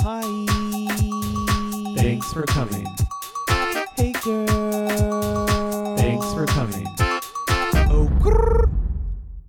Hi. Thanks for coming. Hey, girl. Thanks for coming. Oh, grrr.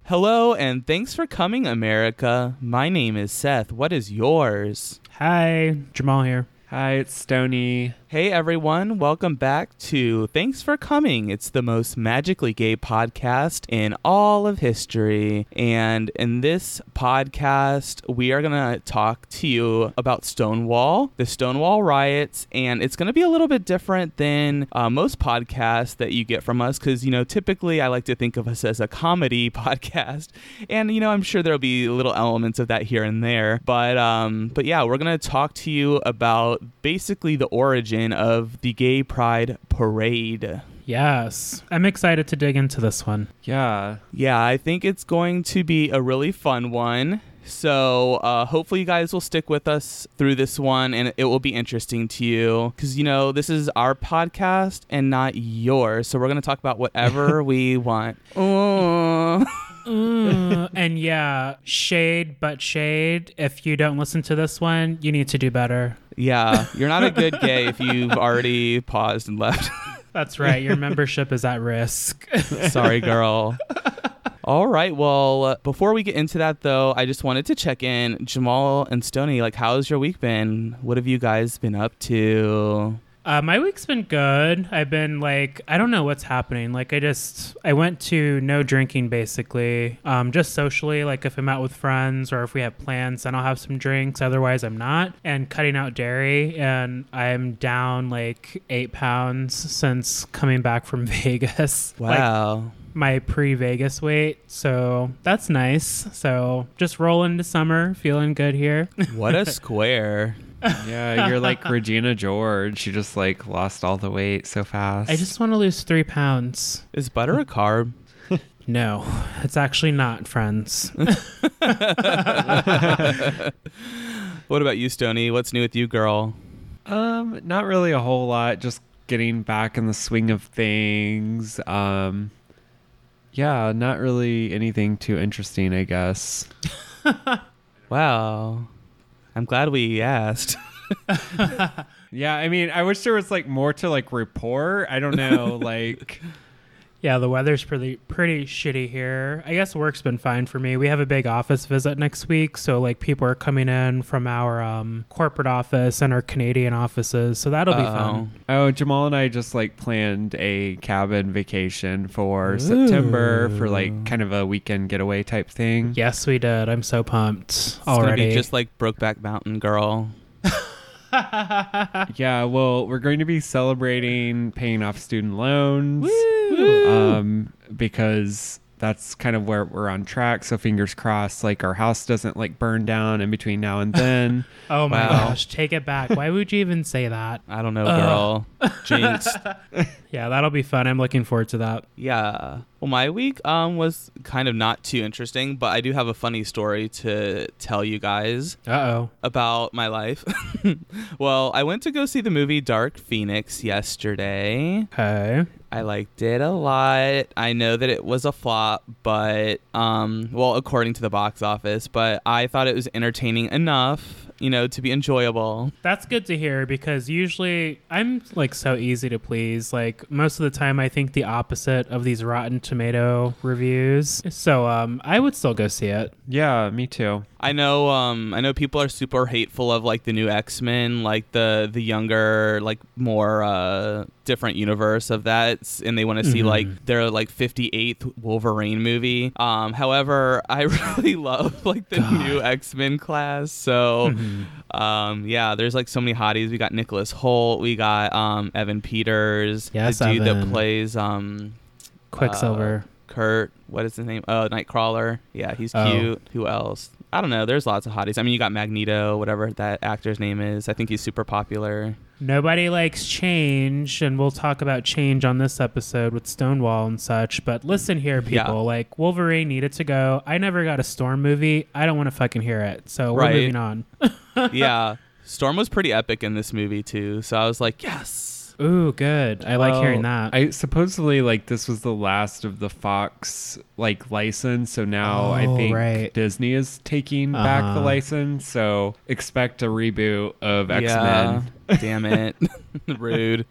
Hello and thanks for coming, America. My name is Seth. What is yours? Hi, Jamal here. Hi, it's Stony. Hey everyone, welcome back to Thanks for Coming. It's the most magically gay podcast in all of history. And in this podcast, we are going to talk to you about Stonewall, the Stonewall riots, and it's going to be a little bit different than uh, most podcasts that you get from us because, you know, typically I like to think of us as a comedy podcast. And, you know, I'm sure there'll be little elements of that here and there. But, um, but yeah, we're going to talk to you about basically the origin of the Gay Pride Parade. Yes, I'm excited to dig into this one. Yeah. Yeah, I think it's going to be a really fun one. So uh, hopefully you guys will stick with us through this one and it will be interesting to you because you know this is our podcast and not yours. So we're going to talk about whatever we want. Oh. Mm, and yeah, shade, but shade. If you don't listen to this one, you need to do better. Yeah, you're not a good gay if you've already paused and left. That's right. Your membership is at risk. Sorry, girl. All right. Well, uh, before we get into that, though, I just wanted to check in, Jamal and Stony. Like, how's your week been? What have you guys been up to? Uh, my week's been good. I've been like, I don't know what's happening. Like, I just, I went to no drinking basically, um, just socially. Like, if I'm out with friends or if we have plans, then I'll have some drinks. Otherwise, I'm not. And cutting out dairy. And I'm down like eight pounds since coming back from Vegas. Like, Wow. my pre-Vegas weight. So that's nice. So just roll into summer, feeling good here. what a square. Yeah, you're like Regina George. You just like lost all the weight so fast. I just want to lose three pounds. Is butter a carb? No, it's actually not, friends. What about you, Stony? What's new with you, girl? um not really a whole lot, just getting back in the swing of things. Um yeah, not really anything too interesting, I guess. Wow. I'm glad we asked. Yeah, I mean, I wish there was like more to like report. I don't know, like yeah, the weather's pretty pretty shitty here. I guess work's been fine for me. We have a big office visit next week, so like people are coming in from our um, corporate office and our Canadian offices, so that'll be fun. Oh, Jamal and I just like planned a cabin vacation for September for like kind of a weekend getaway type thing. Yes, we did. I'm so pumped It's gonna already. be just like Brokeback Mountain, girl. Yeah, well, we're going to be celebrating paying off student loans. Um, because that's kind of where we're on track. So fingers crossed, like our house doesn't like burn down in between now and then. oh my Wow. gosh, take it back. Why would you even say that? I don't know, girl. Jinx. Yeah, that'll be fun. I'm looking forward to that. Yeah. Well, my week um was kind of not too interesting, but I do have a funny story to tell you guys Uh oh. about my life. well, I went to go see the movie Dark Phoenix yesterday. Okay. I liked it a lot. I know that it was a flop, but um well, according to the box office, but I thought it was entertaining enough, you know, to be enjoyable. That's good to hear because usually I'm like so easy to please. Like most of the time I think the opposite of these Rotten Tomato reviews. So um I would still go see it. yeah, me too. I know um I know people are super hateful of like the new X-Men, like the the younger like more uh different universe of that and they want to see Mhm. like their like 58th Wolverine movie. Um however, I really love like the God. new X-Men class. So Mhm. um yeah, there's like so many hotties. We got Nicholas Hoult, we got um Evan Peters, Yes, the dude Evan. that plays um Quicksilver. Kurt, what is his name? Oh, Nightcrawler. Yeah, he's Oh. cute. Who else? I don't know. There's lots of hotties. I mean, you got Magneto, whatever that actor's name is. I think he's super popular. Nobody likes change, and we'll talk about change on this episode with Stonewall and such. But listen here, Yeah. people. Like Wolverine needed to go. I never got a Storm movie. I don't want to fucking hear it. So we're Right. moving on. yeah. Storm was pretty epic in this movie too. So I was like, yes. Ooh, good. I like hearing that. I supposedly like this was the last of the Fox like license, so now I Oh, think right. Disney is taking back the Uh-huh. license. So expect a reboot of X Yeah. Men. Damn it. Rude.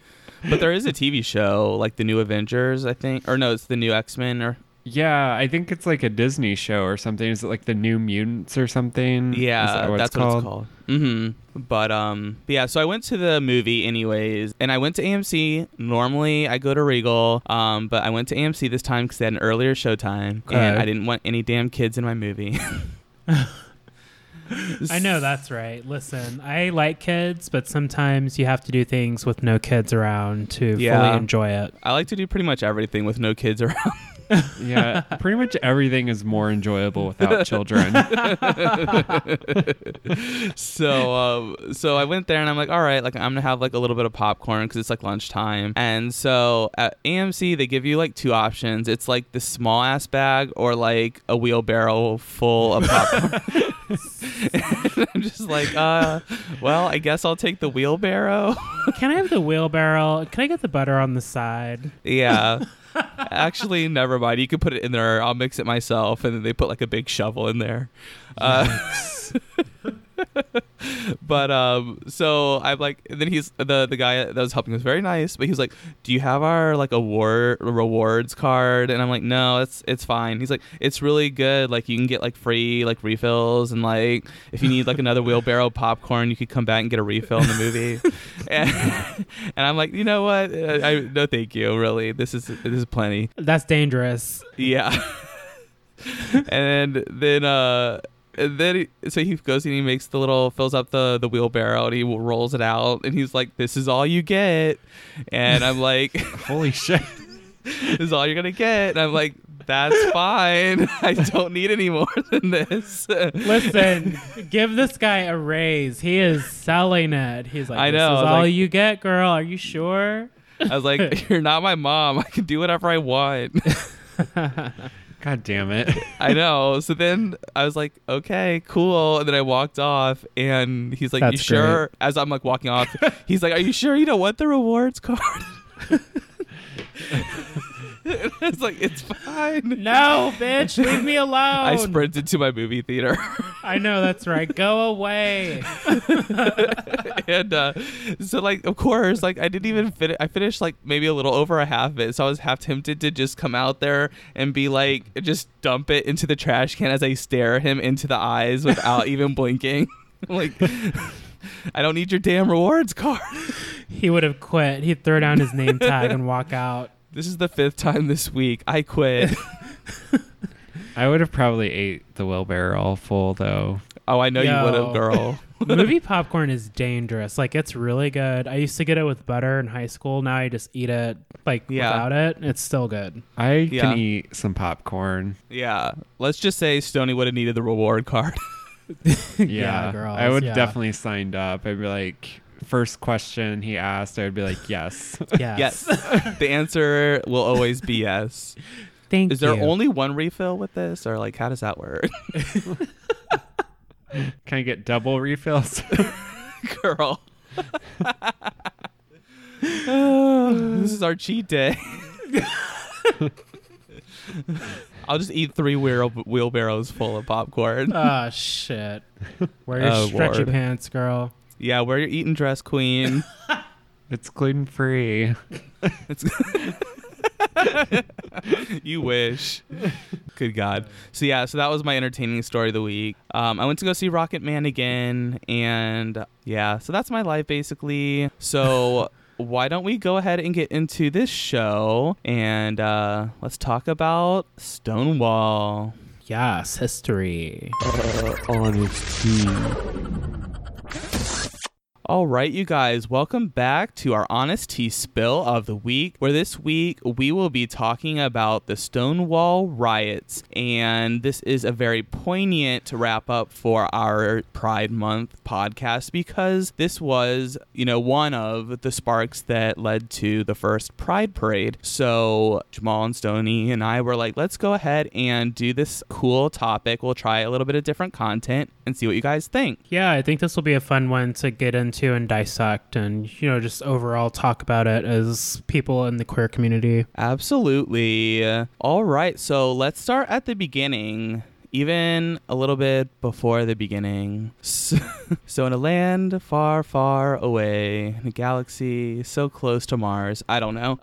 But there is a TV show, like the new Avengers, I think. Or no, it's the new X Men or Yeah, I think it's like a Disney show or something. Is it like the New Mutants or something? Yeah, that what that's it's what called? it's called. Mm-hmm. But um, yeah. So I went to the movie anyways, and I went to AMC. Normally I go to Regal, um, but I went to AMC this time because they had an earlier showtime, Okay. and I didn't want any damn kids in my movie. I know that's right. Listen, I like kids, but sometimes you have to do things with no kids around to Yeah. fully enjoy it. I like to do pretty much everything with no kids around. Yeah, pretty much everything is more enjoyable without children. so um, so I went there and I'm like, all right, like I'm gonna have like a little bit of popcorn because it's like lunchtime. And so at AMC they give you like two options. It's like the small ass bag or like a wheelbarrow full of popcorn. and I'm just like, uh, well, I guess I'll take the wheelbarrow. Can I have the wheelbarrow? Can I get the butter on the side? yeah. Actually, never mind. You can put it in there. I'll mix it myself, and then they put like a big shovel in there. Uh, but um, so I'm like, then he's the the guy that was helping was very nice, but he's like, "Do you have our like award rewards card?" And I'm like, "No, it's it's fine." He's like, "It's really good. Like you can get like free like refills, and like if you need like another wheelbarrow popcorn, you could come back and get a refill in the movie." and, and I'm like, you know what? I, I no, thank you. Really, this is this is plenty. That's dangerous. Yeah. and then uh and then he, so he goes and he makes the little fills up the the wheelbarrow and he rolls it out and he's like this is all you get and i'm like Holy shit! this is all you're gonna get and i'm like that's fine i don't need any more than this Listen, give this guy a raise. He is selling it. He's like, I this know, is I all like- you get, girl. Are you sure? i was like you're not my mom i can do whatever i want God damn it! I know. So then I was like, okay, cool. And then I walked off, and he's like, you That's sure? As I'm like walking off, he's like, are you sure you don't want the rewards card? it's like, it's fine. No, bitch, leave me alone. I sprinted to my movie theater. I know that's right. Go away. and uh, so, like, of course, like, I didn't even finish. I finished, like, maybe a little over a half of it. So I was half tempted to just come out there and be like, just dump it into the trash can as I stare him into the eyes without even blinking. like, I don't need your damn rewards card. He would have quit. He'd throw down his name tag and walk out. This is the fifth time this week. I quit. I would have probably ate the wheelbarrow all full though. oh, I know you would have, girl. Movie popcorn is dangerous. Like it's really good. I used to get it with butter in high school. Now I just eat it like Yeah. without it. It's still good. I Yeah. can eat some popcorn. yeah. Let's just say Stony would have needed the reward card. Yeah, girls, I would yeah. definitely signed up. I'd be like, first question he asked, I would be like, yes. Yes. yes. the answer will always be yes. Thank Is there you. only one refill with this, or like how does that work, Can I get double refills? girl? this is our cheat day. I'll just eat three wheel- wheelbarrows full of popcorn. Oh shit. Wear your Oh, stretchy Lord. pants, girl. Yeah, wear your eating dress, queen. it's gluten free. you wish. Good God. So yeah, so that was my entertaining story of the week. Um, I went to go see Rocket Man again, and yeah, so that's my life basically. So. Why don't we go ahead and get into this show and uh, let's talk about Stonewall. Yes, history. All right, you guys, welcome back to our Honest Tea Spill of the Week, where this week we will be talking about the Stonewall riots. And this is a very poignant wrap up for our Pride Month podcast because this was, you know, one of the sparks that led to the first Pride Parade. So Jamal and Stony and I were like, let's go ahead and do this cool topic. We'll try a little bit of different content and see what you guys think. Yeah, I think this will be a fun one to get into into and dissect and, you know, just overall talk about it as people in the queer community. Absolutely. All right, so let's start at the beginning. Even a little bit before the beginning. So, so in a land far, far away, in a galaxy so close to Mars, I don't know.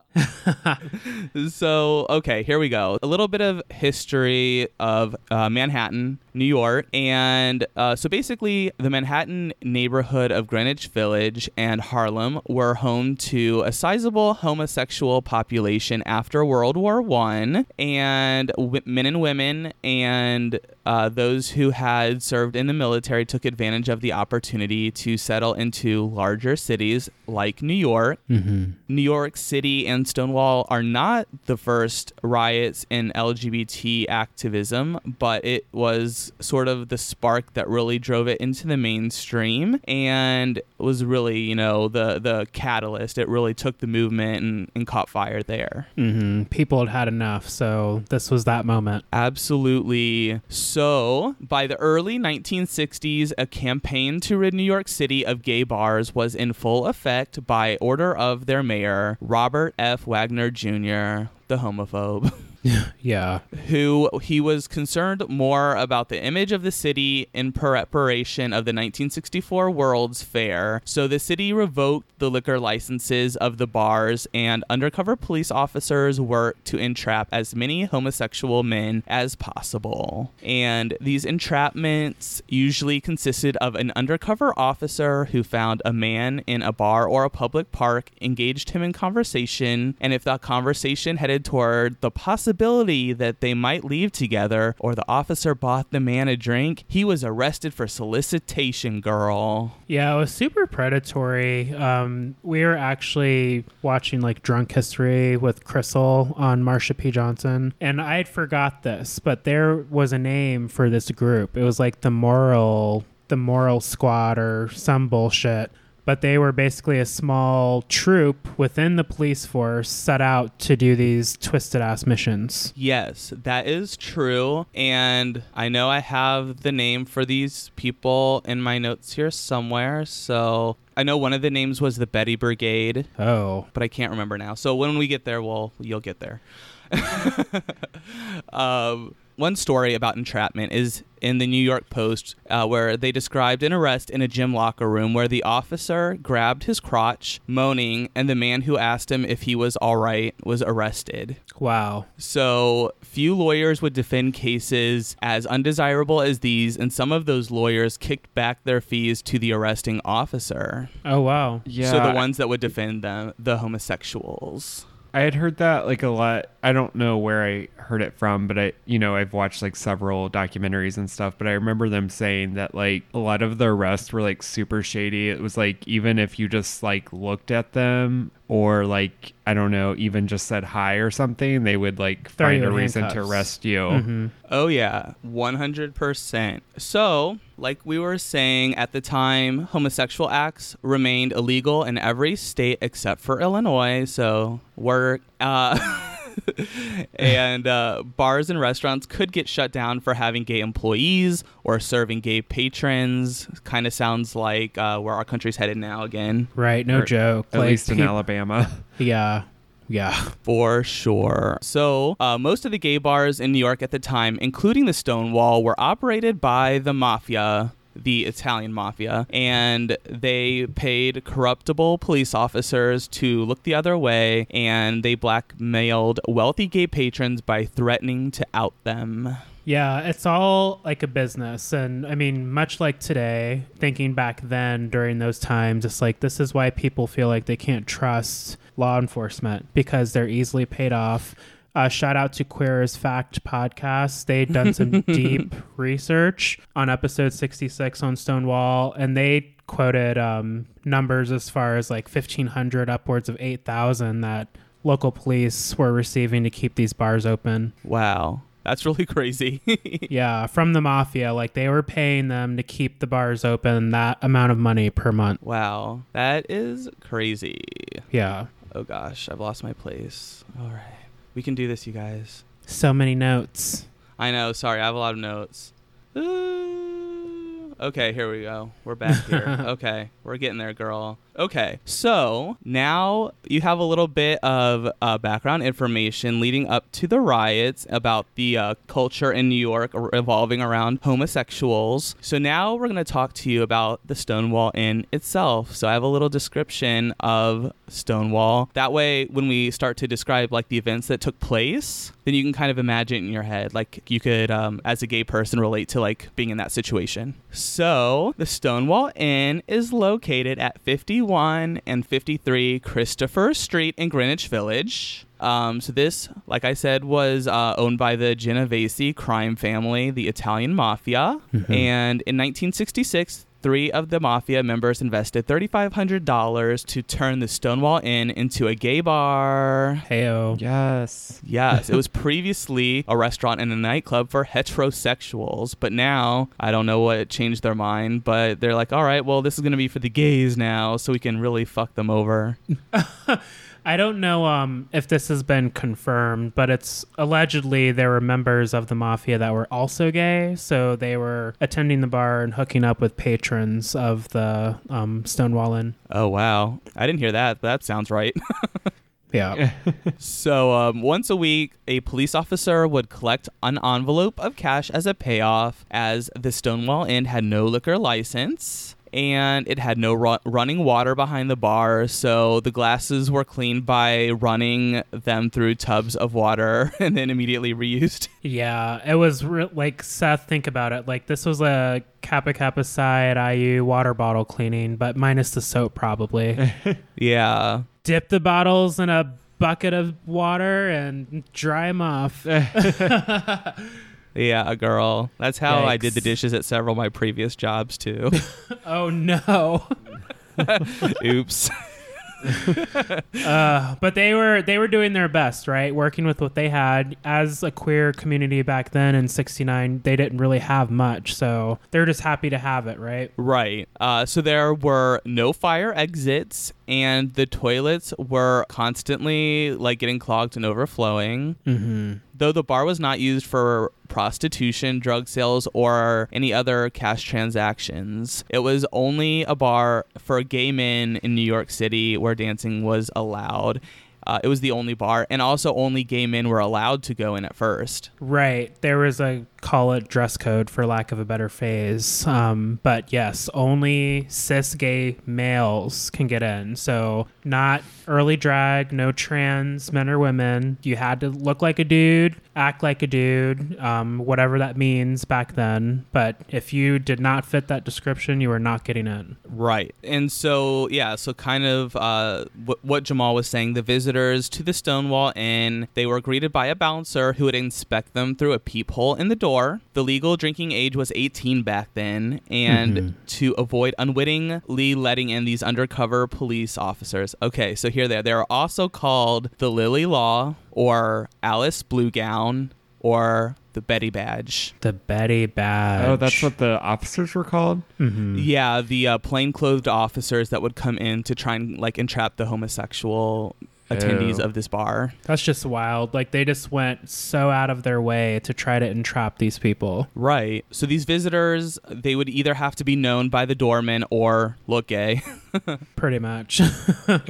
so, okay, here we go. A little bit of history of uh, Manhattan, New York. And uh, so basically, the Manhattan neighborhood of Greenwich Village and Harlem were home to a sizable homosexual population after World War One, and w- men and women and uh, those who had served in the military took advantage of the opportunity to settle into larger cities like New York. Mm-hmm. New York City and Stonewall are not the first riots in LGBT activism, but it was sort of the spark that really drove it into the mainstream and was really, you know, the the catalyst. It really took the movement and, and caught fire there. Mm-hmm. People had had enough, so this was that moment. Absolutely. So, by the early 1960s, a campaign to rid New York City of gay bars was in full effect by order of their mayor, Robert F. Wagner Jr., the homophobe. Yeah. who he was concerned more about the image of the city in preparation of the 1964 World's Fair. So the city revoked the liquor licenses of the bars, and undercover police officers worked to entrap as many homosexual men as possible. And these entrapments usually consisted of an undercover officer who found a man in a bar or a public park, engaged him in conversation, and if that conversation headed toward the possibility that they might leave together or the officer bought the man a drink, he was arrested for solicitation, girl. Yeah, it was super predatory. Um, we were actually watching like Drunk History with Crystal on Marsha P. Johnson, and I had forgot this, but there was a name for this group. It was like the Moral, the Moral Squad, or some bullshit. But they were basically a small troop within the police force set out to do these twisted ass missions. Yes, that is true. And I know I have the name for these people in my notes here somewhere. So I know one of the names was the Betty Brigade, Oh, but I can't remember now. So when we get there, we'll you'll get there. um, one story about entrapment is in the New York Post, uh, where they described an arrest in a gym locker room where the officer grabbed his crotch, moaning, and the man who asked him if he was all right was arrested. wow. So, few lawyers would defend cases as undesirable as these, and some of those lawyers kicked back their fees to the arresting officer. Oh, wow. Yeah. So, the ones that would defend them, the homosexuals. I had heard that like a lot. I don't know where I heard it from, but I, you know, I've watched like several documentaries and stuff, but I remember them saying that like a lot of the arrests were like super shady. It was like even if you just like looked at them or like I don't know, even just said hi or something, they would like Throw find a in reason to arrest you. Mhm. Oh, yeah, 100%. So, like we were saying at the time, homosexual acts remained illegal in every state except for Illinois. So, work. Uh, and uh, bars and restaurants could get shut down for having gay employees or serving gay patrons. Kind of sounds like uh, where our country's headed now again. Right, no Or joke. At Like, least in peop- Alabama. Yeah. Yeah. For sure. So, uh, most of the gay bars in New York at the time, including the Stonewall, were operated by the mafia, the Italian mafia, and they paid corruptible police officers to look the other way, and they blackmailed wealthy gay patrons by threatening to out them. Yeah, it's all like a business. And I mean, much like today, thinking back then during those times, it's like this is why people feel like they can't trust law enforcement because they're easily paid off. Uh, shout out to Queer as Fact podcast. They'd done some deep research on episode 66 on Stonewall, and they quoted um, numbers as far as like 1,500 upwards of 8,000 that local police were receiving to keep these bars open. Wow. That's really crazy. Yeah, from the mafia. Like they were paying them to keep the bars open that amount of money per month. wow. That is crazy. Yeah. Oh gosh, I've lost my place. All right. We can do this, you guys. So many notes. I know. Sorry, I have a lot of notes. Uh, Okay, here we go. We're back here. okay, we're getting there, girl. Okay, so now you have a little bit of uh, background information leading up to the riots about the uh, culture in New York revolving around homosexuals. So now we're going to talk to you about the Stonewall Inn itself. So I have a little description of Stonewall. That way, when we start to describe like the events that took place, then you can kind of imagine in your head, like you could, um, as a gay person, relate to like being in that situation. So the Stonewall Inn is located at 51 and 53 Christopher Street in Greenwich Village. Um, so this, like I said, was uh, owned by the Genovese crime family, the Italian mafia, and in 1966. Three of the mafia members invested $3,500 to turn the Stonewall Inn into a gay bar. Heyo. Yes. Yes, it was previously a restaurant and a nightclub for heterosexuals, but now I don't know what changed their mind, but they're like, all right, well, this is going to be for the gays now, so we can really fuck them over. I don't know um, if this has been confirmed, but it's allegedly there were members of the mafia that were also gay, so they were attending the bar and hooking up with patrons of the um, Stonewall Inn. Oh, wow. I didn't hear that, but that sounds right. Yeah. So, um, once a week, a police officer would collect an envelope of cash as a payoff, as the Stonewall Inn had no liquor license and it had no ru- running water behind the bar. So, the glasses were cleaned by running them through tubs of water and then immediately reused. Yeah, it was re- like Seth. Think about it. Like this was a Kappa Kappa Psi at IU water bottle cleaning, but minus the soap, probably. yeah. Dip the bottles in a bucket of water and dry them off. Yeah, a girl. That's how I did the dishes at several of my previous jobs, too. oh no. Oops. uh, but they were they were doing their best, right? Working with what they had as a queer community back then in '69. They didn't really have much, so they're just happy to have it, right? Right. Uh, so there were no fire exits, and the toilets were constantly like getting clogged and overflowing. Mm-hmm. Though the bar was not used for prostitution, drug sales, or any other cash transactions, it was only a bar for gay men in New York City where dancing was allowed. Uh, it was the only bar, and also only gay men were allowed to go in at first. Right. There was a call it dress code for lack of a better phrase. Um, but yes, only cis gay males can get in. So not early drag, no trans men or women. You had to look like a dude, act like a dude, um, whatever that means back then. But if you did not fit that description, you were not getting in. Right. And so, yeah, so kind of uh, w- what Jamal was saying, the visitors to the Stonewall Inn, they were greeted by a bouncer who would inspect them through a peephole in the door. The legal drinking age was 18 back then, and to avoid unwittingly letting in these undercover police officers. Okay, so here they are. They are also called the Lily Law or Alice Blue Gown or the Betty Badge. The Betty Badge. Oh, that's what the officers were called? Mhm. Yeah, the uh, plainclothed officers that would come in to try and like entrap the homosexual attendees of this bar. That's just wild. Like they just went so out of their way to try to entrap these people. Right. So these visitors, they would either have to be known by the doorman or look gay. Pretty much.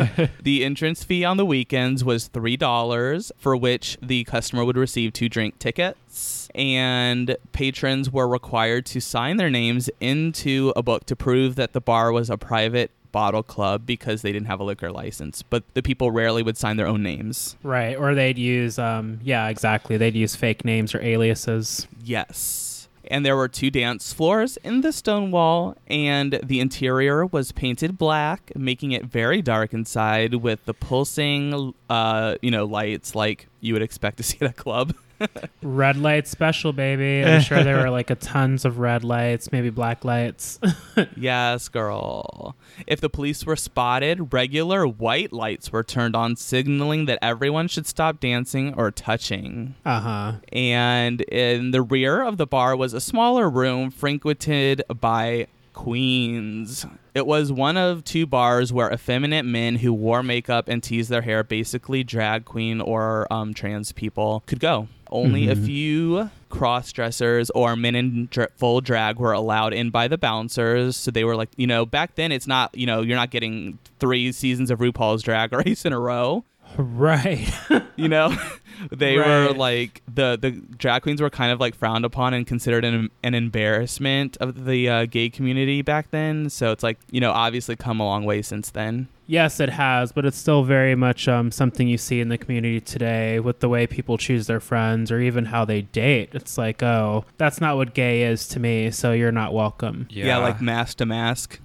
the entrance fee on the weekends was $3, for which the customer would receive two drink tickets. And patrons were required to sign their names into a book to prove that the bar was a private bottle club because they didn't have a liquor license. But the people rarely would sign their own names. right. Or they'd use um yeah, exactly. They'd use fake names or aliases. Yes. And there were two dance floors in the stone wall, and the interior was painted black, making it very dark inside with the pulsing, uh, you know, lights like you would expect to see at a club. Red light special, baby. I'm sure there were like a tons of red lights, maybe black lights. yes, girl. If the police were spotted, regular white lights were turned on, signaling that everyone should stop dancing or touching. uh-huh. and in the rear of the bar was a smaller room frequented by Queens. It was one of two bars where effeminate men who wore makeup and teased their hair, basically drag queen or um, trans people, could go. Only a Mhm. few cross dressers or men in dr- full drag were allowed in by the bouncers. So they were like, you know, back then it's not, you know, you're not getting three seasons of RuPaul's Drag Race in a row Right. you know they were like the the drag queens were kind of like frowned upon and considered an, an embarrassment of the uh, gay community back then so it's like you know obviously come a long way since then yes, it has, but it's still very much um, something you see in the community today with the way people choose their friends or even how they date. It's like, oh, that's not what gay is to me, so you're not welcome. yeah, like masc to masc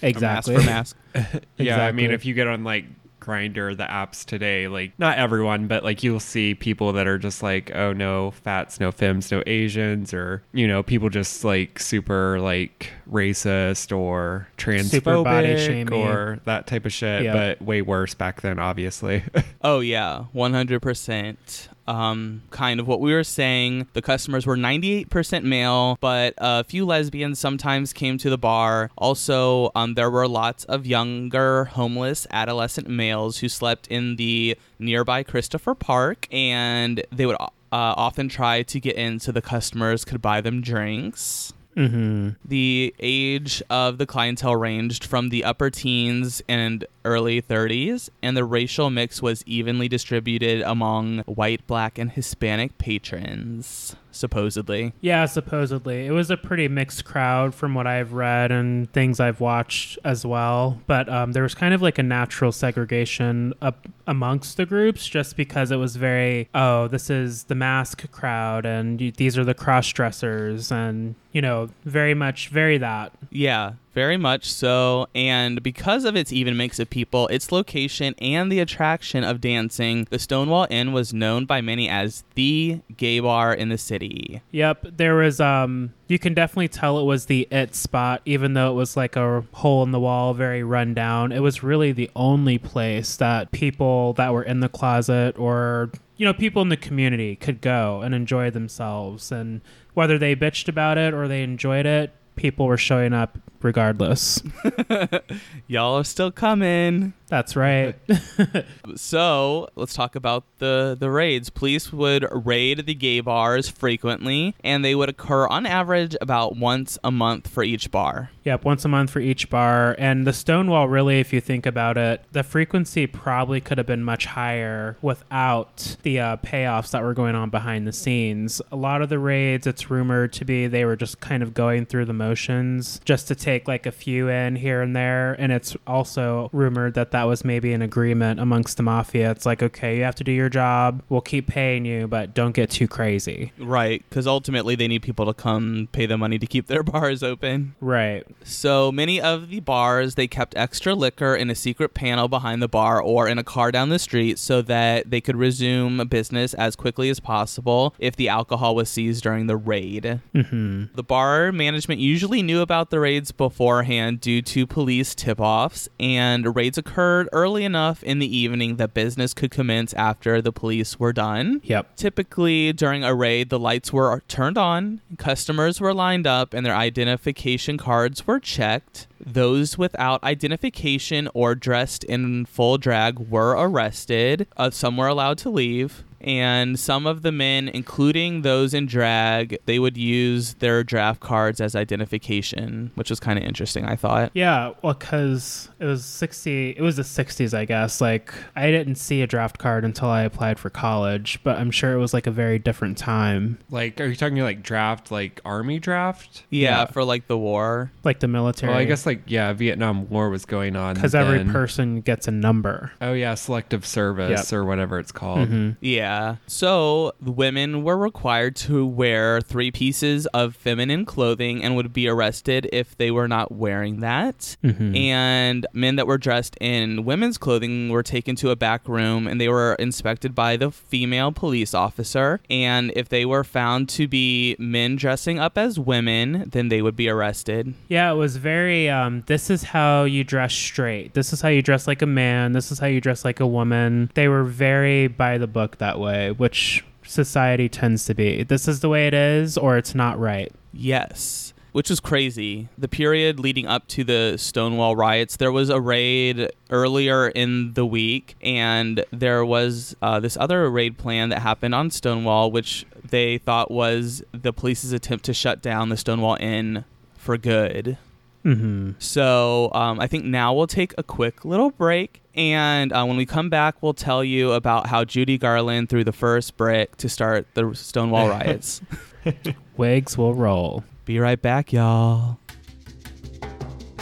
Exactly. masc for masc Yeah, I mean, if you get on like Grindr, the apps today, like not everyone, but like you'll see people that are just like, oh no fats, no femmes, no Asians, or you know, people just like super like racist or transphobic or that type of shit. Yeah. But way worse back then, obviously. oh yeah 100% um, kind of what we were saying. The customers were 98% male but a few lesbians sometimes came to the bar. Also um, there were lots of younger homeless adolescent males who slept in the nearby christopher park and they would uh, often try to get in so the customers could buy them drinks hmm the age of the clientele ranged from the upper teens and early 30s, and the racial mix was evenly distributed among white, black, and Hispanic patrons, supposedly. Yeah, supposedly. It was a pretty mixed crowd from what I've read and things I've watched as well. But um, there was kind of like a natural segregation up amongst the groups just because it was very, oh, this is the masc crowd and you, these are the cross dressers and, you know, very much, very that. Yeah, very much so. And because of its even mix of people, its location, and the attraction of dancing, the Stonewall Inn was known by many as the gay bar in the city. Yep, there was um you can definitely tell it was the it spot even though it was like a hole in the wall, very run down. It was really the only place that people that were in the closet or you know, people in the community could go and enjoy themselves and whether they bitched about it or they enjoyed it, people were showing up regardless. Y'all are still coming. That's right. So let's talk about the the raids. Police would raid the gay bars frequently, and they would occur on average about once a month for each bar. Yep, once a month for each bar. And the Stonewall, really, if you think about it, the frequency probably could have been much higher without the uh, payoffs that were going on behind the scenes. A lot of the raids, it's rumored to be they were just kind of going through the motions just to take like a few in here and there. And it's also rumored that that was maybe an agreement amongst the mafia. It's like, okay, you have to do your job. We'll keep paying you, but don't get too crazy. Right, because ultimately they need people to come pay the money to keep their bars open. Right. So many of the bars they kept extra liquor in a secret panel behind the bar or in a car down the street so that they could resume business as quickly as possible if the alcohol was seized during the raid. hmm The bar management usually knew about the raids beforehand due to police tip offs, and raids occurred early enough in the evening that business could commence after the police were done. Yep. Typically, during a raid, the lights were turned on, customers were lined up, and their identification cards were checked. Those without identification or dressed in full drag were arrested. Uh, some were allowed to leave. And some of the men, including those in drag, they would use their draft cards as identification, which was kind of interesting, I thought. Yeah, well, because it was 60, it was the 60s, I guess. Like, I didn't see a draft card until I applied for college, but I'm sure it was like a very different time, like, are you talking like draft, like army draft? Yeah, for like the war. like the military. Well, I guess like yeah, Vietnam War was going on because every person gets a number. Oh yeah, selective service or whatever it's called. Mhm. Yeah. So the women were required to wear three pieces of feminine clothing and would be arrested if they were not wearing that. Mhm. And men that were dressed in women's clothing were taken to a back room and they were inspected by the female police officer. And if they were found to be men dressing up as women, then they would be arrested. Yeah, it was very. Um, this is how you dress straight. This is how you dress like a man. This is how you dress like a woman. They were very by the book that way, which society tends to be. This is the way it is, or it's not right. Yes. which was crazy. The period leading up to the Stonewall riots, there was a raid earlier in the week, and there was uh, this other raid plan that happened on Stonewall, which they thought was the police's attempt to shut down the Stonewall Inn for good. Mm-hmm. So um, I think now we'll take a quick little break. And uh, when we come back, we'll tell you about how Judy Garland threw the first brick to start the Stonewall riots. Wigs will roll. Be right back, y'all.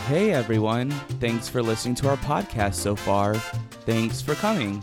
Hey, everyone. Thanks for listening to our podcast so far. Thanks for coming.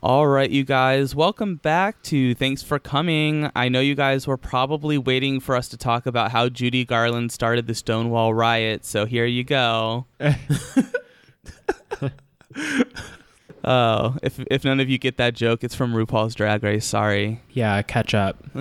All right, you guys, welcome back to Thanks for Coming. I know you guys were probably waiting for us to talk about how Judy Garland started the Stonewall riot, so here you go. Oh, if if none of you get that joke, it's from RuPaul's Drag Race. Sorry. Yeah, catch up.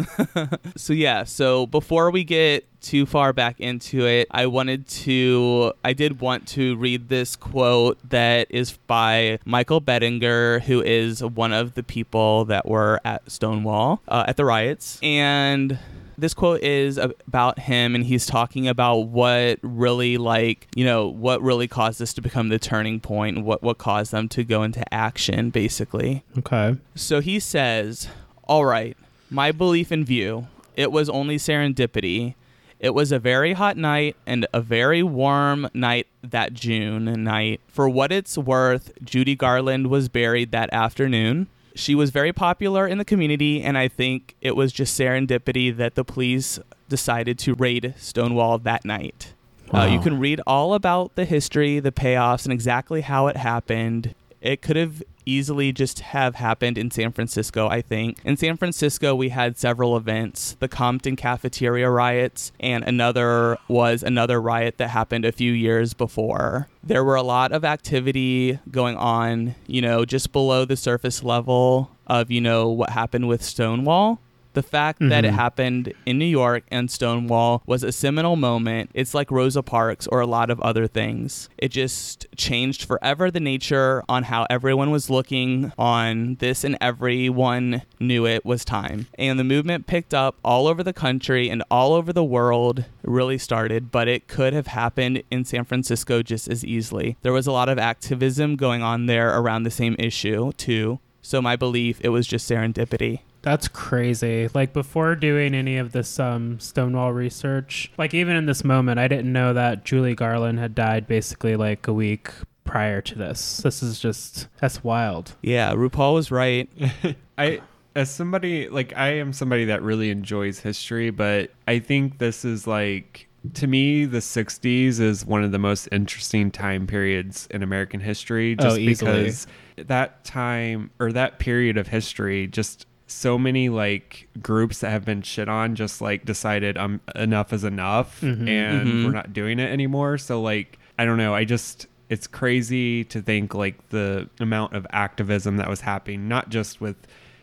So yeah, so before we get too far back into it, I wanted to I did want to read this quote that is by Michael Bettinger, who is one of the people that were at Stonewall uh, at the riots. And this quote is about him and he's talking about what really like you know what really caused this to become the turning point what what caused them to go into action basically Okay. so he says, All right, my belief and view, it was only serendipity. It was a very hot night and a very warm night that June night. For what it's worth, Judy Garland was buried that afternoon. She was very popular in the community, and I think it was just serendipity that the police decided to raid Stonewall that night. Uh, you can read all about the history, the payoffs, and exactly how it happened. It could have easily just have happened in San Francisco, I think. In San Francisco, we had several events, the Compton cafeteria riots, and another was another riot that happened a few years before. There were a lot of activity going on, you know, just below the surface level of, you know, what happened with Stonewall. The fact that it Mhm. happened in New York and Stonewall was a seminal moment. It's like Rosa Parks or a lot of other things. It just changed forever the nature on how everyone was looking on this, and everyone knew it was time. And the movement picked up all over the country and all over the world, really started, but it could have happened in San Francisco just as easily. There was a lot of activism going on there around the same issue, too. So, my belief, it was just serendipity. That's crazy. Like before doing any of this um, Stonewall research, like even in this moment, I didn't know that Julie Garland had died basically like a week prior to this. This is just that's wild. Yeah, RuPaul was right. I as somebody like I am somebody that really enjoys history, but I think this is like to me the 60s is one of the most interesting time periods in American history Oh, just easily. because that time or that period of history just so many like groups that have been shit on just like decided um enough is enough Mhm. and Mhm. we're not doing it anymore so like I don't know I just it's crazy to think like the amount of activism that was happening not just with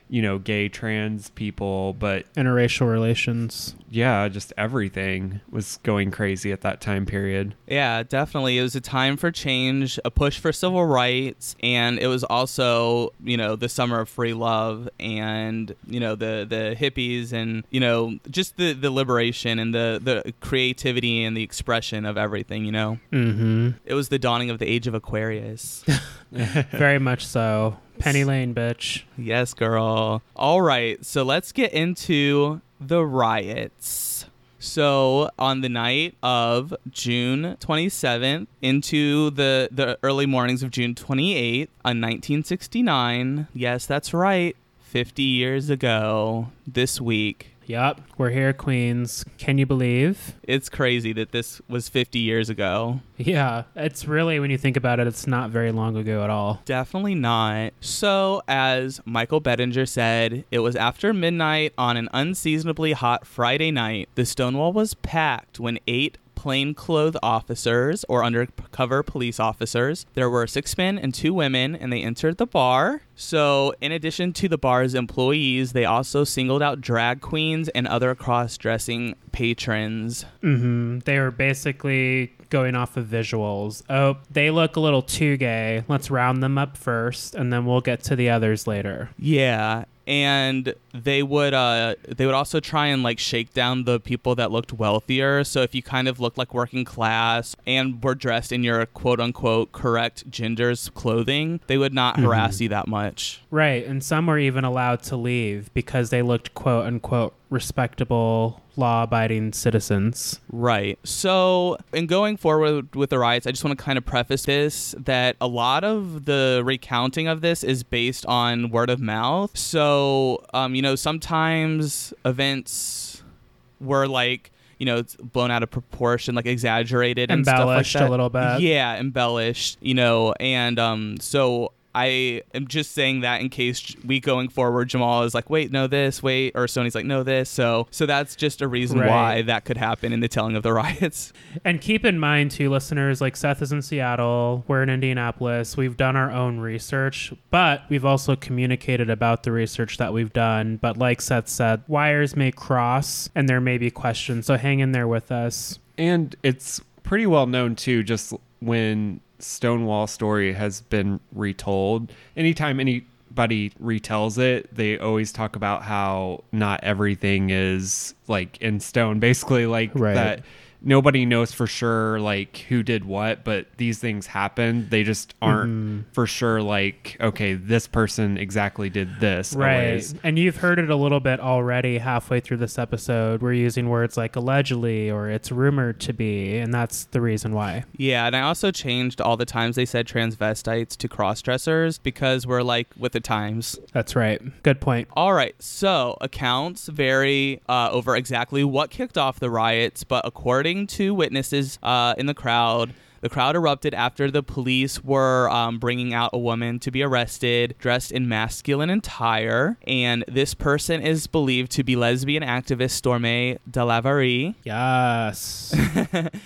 you know gay trans people but Interracial relations. yeah just everything was going crazy at that time period Yeah, definitely. It was a time for change, a push for civil rights, and it was also, you know, the summer of free love and, you know, the the hippies and, you know, just the the liberation and the the creativity and the expression of everything, you know. Mm-hmm. It was the dawning of the age of Aquarius. Very much so. Penny Lane, bitch. yes, girl. All right, so let's get into the riots. So, on the night of June 27th into the, the early mornings of June 28th on 1969, yes, that's right, 50 years ago this week. Yup. We're here, Queens. Can you believe? It's crazy that this was 50 years ago. Yeah. It's really, when you think about it, it's not very long ago at all. Definitely not. So, as Michael Bettinger said, it was after midnight on an unseasonably hot Friday night. The Stonewall was packed when eight plainclothes officers or undercover police officers. There were six men and two women, and they entered the bar. So, in addition to the bar's employees, they also singled out drag queens and other cross dressing patrons. Mm-hmm. They were basically going off of visuals. Oh, they look a little too gay. Let's round them up first, and then we'll get to the others later. Yeah, and they would uh they would also try and like shake down the people that looked wealthier. So if you kind of looked like working class and were dressed in your quote unquote correct gender's clothing, they would not harass you that much. Right, and some were even allowed to leave because they looked quote unquote respectable, law abiding citizens. Right. So, in going forward with the riots, I just want to kind of preface this that a lot of the recounting of this is based on word of mouth. So, um, you know, sometimes events were like, you know, it's blown out of proportion, like exaggerated and Embellished stuff like a little bit. Yeah, embellished, you know, and um, so I am just saying that in case we going forward, Jamal is like, wait, no, this, wait, or Sony's like, no, this. So, so that's just a reason Right. why that could happen in the telling of the riots. And keep in mind, too, listeners, like Seth is in Seattle, we're in Indianapolis. We've done our own research, but we've also communicated about the research that we've done. But like Seth said, wires may cross and there may be questions. So hang in there with us. And it's pretty well known too, just when Stonewall story has been retold. Anytime anybody retells it, they always talk about how not everything is like in stone. Basically, like Right. that nobody knows for sure like who did what, but these things happen. They just aren't Mm-hmm. for sure like, okay, this person exactly did this. Right. always. And you've heard it a little bit already halfway through this episode. We're using words like allegedly or it's rumored to be. And that's the reason why. Yeah, and I also changed all the times they said transvestites to cross dressers because we're like with the times. That's right. Good point. All right, so accounts vary uh, over exactly what kicked off the riots, but according to witnesses uh, in the crowd, the crowd erupted after the police were um, bringing out a woman to be arrested dressed in masculine attire. And this person is believed to be lesbian activist Storme DeLarverie. Yes.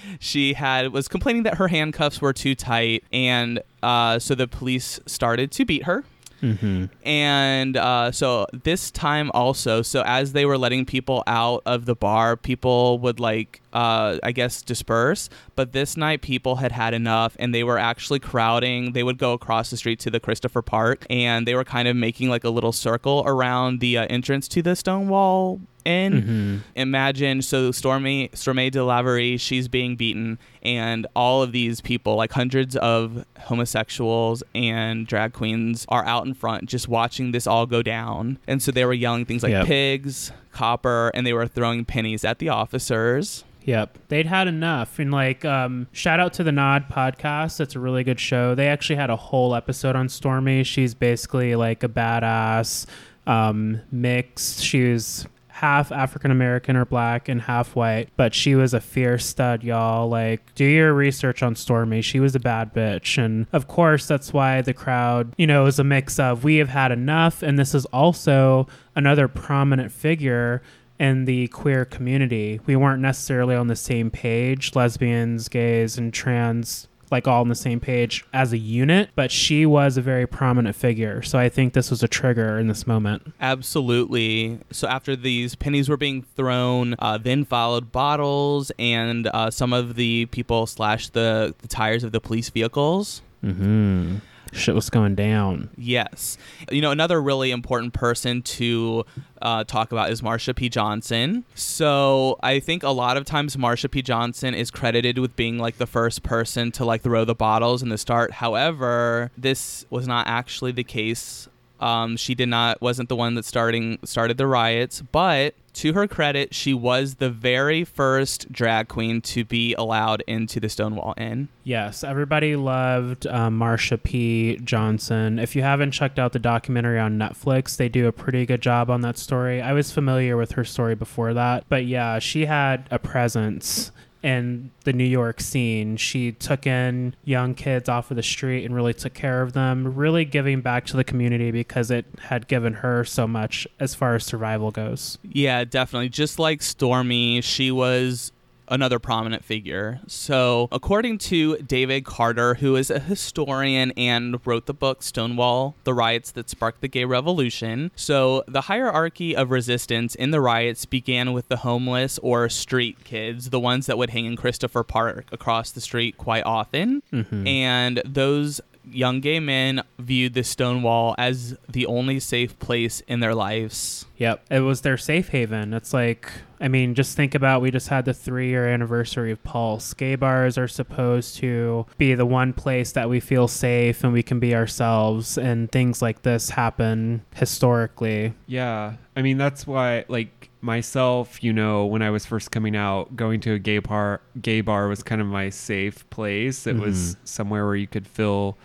she had was complaining that her handcuffs were too tight, and uh, so the police started to beat her. mm-hmm. And uh, so this time also, so as they were letting people out of the bar, people would like, uh, I guess, disperse. But this night, people had had enough, and they were actually crowding. They would go across the street to the Christopher Park, and they were kind of making like a little circle around the uh, entrance to the Stonewall Inn Mm-hmm. imagine so Stormy Stormy DeLarverie, she's being beaten, and all of these people, like hundreds of homosexuals and drag queens, are out in front just watching this all go down. And so they were yelling things like Yep. pigs, copper, and they were throwing pennies at the officers. Yep. They'd had enough. And like, um, shout out to the Nod podcast. It's a really good show. They actually had a whole episode on Stormy. She's basically like a badass um, mix. She was half African American or black and half white, but she was a fierce stud, y'all. Like, do your research on Stormy. She was a bad bitch. And of course, that's why the crowd, you know, is a mix of we have had enough. And this is also another prominent figure in the queer community. We weren't necessarily on the same page, lesbians, gays, and trans, like all on the same page as a unit, but she was a very prominent figure. So I think this was a trigger in this moment. Absolutely. So after these pennies were being thrown, uh, then followed bottles and uh, some of the people slashed the, the tires of the police vehicles. Mm-hmm. Shit was going down. Yes. You know, another really important person to uh, talk about is Marsha P. Johnson. So I think a lot of times Marsha P. Johnson is credited with being like the first person to like throw the bottles in the start. However, this was not actually the case. Um, she did not wasn't the one that starting started the riots, but to her credit, she was the very first drag queen to be allowed into the Stonewall Inn. Yes, everybody loved um, Marsha P. Johnson. If you haven't checked out the documentary on Netflix, they do a pretty good job on that story. I was familiar with her story before that, but yeah, she had a presence in the New York scene. She took in young kids off of the street and really took care of them, really giving back to the community because it had given her so much as far as survival goes. Yeah, definitely. Just like Stormy, she was another prominent figure. So, according to David Carter, who is a historian and wrote the book Stonewall: The Riots That Sparked the Gay Revolution, so the hierarchy of resistance in the riots began with the homeless or street kids, the ones that would hang in Christopher Park across the street quite often, mm-hmm. and those young gay men viewed the Stonewall as the only safe place in their lives. Yep. It was their safe haven. It's like, I mean, just think about we just had the three year anniversary of Pulse. Gay bars are supposed to be the one place that we feel safe and we can be ourselves, and things like this happen historically. Yeah. I mean, that's why, like, myself, you know, when I was first coming out, going to a gay bar, gay bar was kind of my safe place. It was mm-hmm. somewhere where you could feel,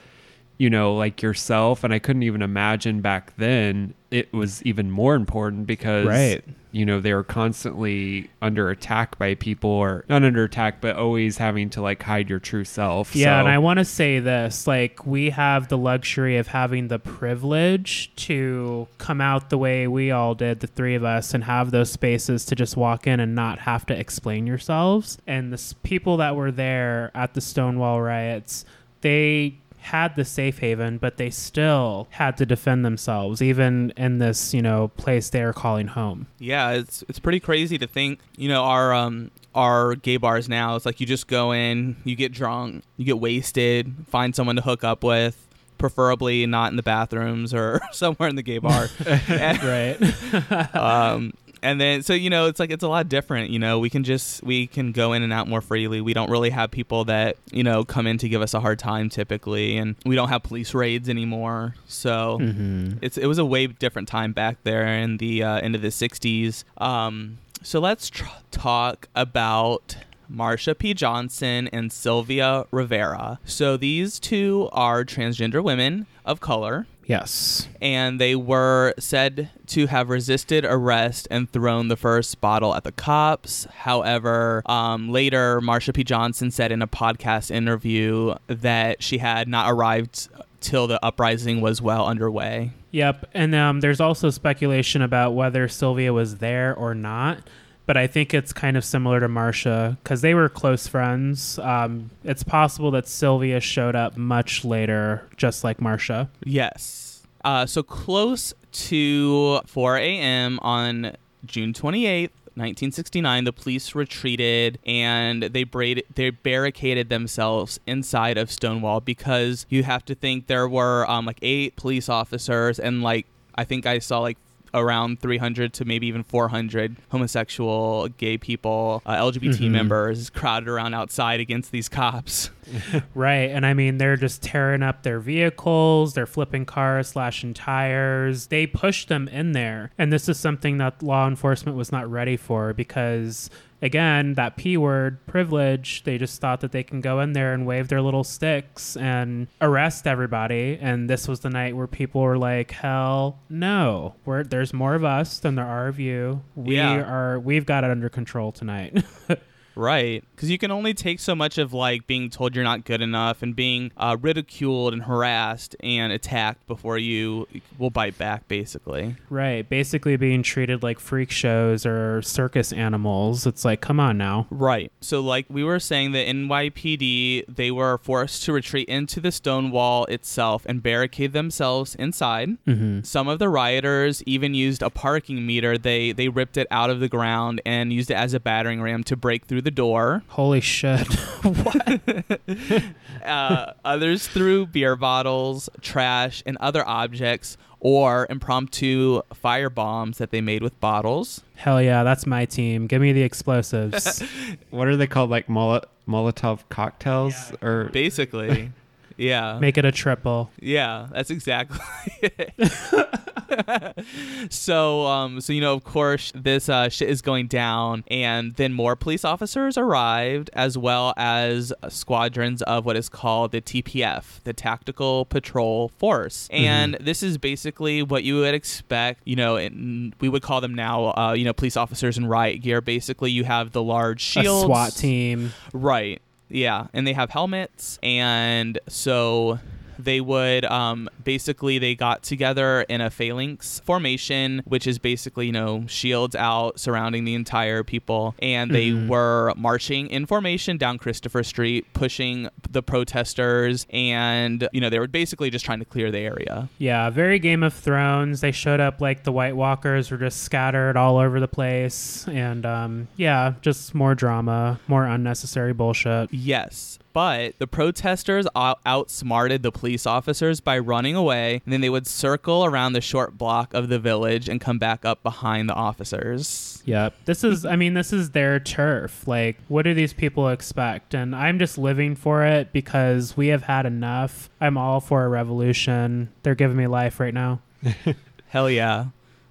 you know, like yourself. And I couldn't even imagine back then it was even more important because, Right. you know, they were constantly under attack by people or not under attack, but always having to like hide your true self. Yeah, So- and I want to say this like, we have the luxury of having the privilege to come out the way we all did, the three of us, and have those spaces to just walk in and not have to explain yourselves. And the people that were there at the Stonewall riots, they had the safe haven, but they still had to defend themselves, even in this, you know, place they are calling home. Yeah, it's it's pretty crazy to think. You know, our um our gay bars now. It's like you just go in, you get drunk, you get wasted, find someone to hook up with. Preferably not in the bathrooms or somewhere in the gay bar. Right. um, and then so you know it's like it's a lot different you know we can just we can go in and out more freely we don't really have people that you know come in to give us a hard time typically and we don't have police raids anymore so mm-hmm. it's it was a way different time back there in the uh, of the 60s um, so let's tr- talk about Marsha P. Johnson and Sylvia Rivera. So these two are transgender women of color Yes. and they were said to have resisted arrest and thrown the first bottle at the cops. However, um, later, Marsha P. Johnson said in a podcast interview that she had not arrived till the uprising was well underway. Yep, and um, there's also speculation about whether Sylvia was there or not. But I think it's kind of similar to Marsha because they were close friends. Um, it's possible that Sylvia showed up much later, just like Marsha. Yes. Uh, so close to 4 a.m. on June 28th. 1969, the police retreated and they braid- they barricaded themselves inside of Stonewall because you have to think there were um, like eight police officers and like I think I saw like around 300 to maybe even 400 homosexual, gay people, uh, LGBT Mhm. members crowded around outside against these cops. Right, and I mean they're just tearing up their vehicles, they're flipping cars, slashing tires. They push them in there, and this is something that law enforcement was not ready for because again, that P word, privilege, they just thought that they can go in there and wave their little sticks and arrest everybody. And this was the night where people were like, "Hell no! We're, there's more of us than there are of you. We Yeah. are. We've got it under control tonight." Right. Because you can only take so much of like being told you're not good enough and being uh, ridiculed and harassed and attacked before you will bite back, basically. Right, basically being treated like freak shows or circus animals. It's like, come on now. Right. So, like we were saying, the NYPD they were forced to retreat into the Stonewall itself and barricade themselves inside. Mm-hmm. Some of the rioters even used a parking meter. They they ripped it out of the ground and used it as a battering ram to break through the door. Holy shit! uh, others threw beer bottles, trash, and other objects, or impromptu fire bombs that they made with bottles. Hell yeah, that's my team. Give me the explosives. what are they called? Like Molo- Molotov cocktails or Basically, yeah, Make it a triple. yeah, that's exactly. it. so, um, so you know, of course, this uh, shit is going down, and then more police officers arrived, as well as squadrons of what is called the TPF, the Tactical Patrol Force, and this is basically what you would expect. You know, in, we would call them now, uh, you know, police officers in riot gear. Basically, you have the large shields, A SWAT team. Right. Yeah, and they have helmets, and so they would um, basically they got together in a phalanx formation, which is basically you know shields out surrounding the entire people, and they Mhm. were marching in formation down Christopher Street, pushing the protesters, and you know they were basically just trying to clear the area. Yeah, very Game of Thrones. They showed up like the White Walkers were just scattered all over the place, and um, yeah, just more drama, more unnecessary bullshit. Yes. But the protesters out- outsmarted the police officers by running away, and then they would circle around the short block of the village and come back up behind the officers. Yep. This is, I mean, this is their turf. Like, what do these people expect? And I'm just living for it because we have had enough. I'm all for a revolution. They're giving me life right now. Hell yeah.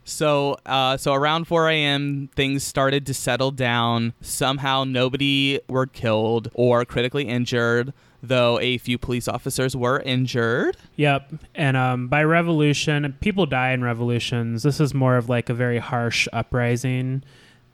So, uh, so around 4 a.m., things started to settle down. Somehow, nobody were killed or critically injured, though a few police officers were injured. Yep. And um, by revolution, people die in revolutions. This is more of like a very harsh uprising.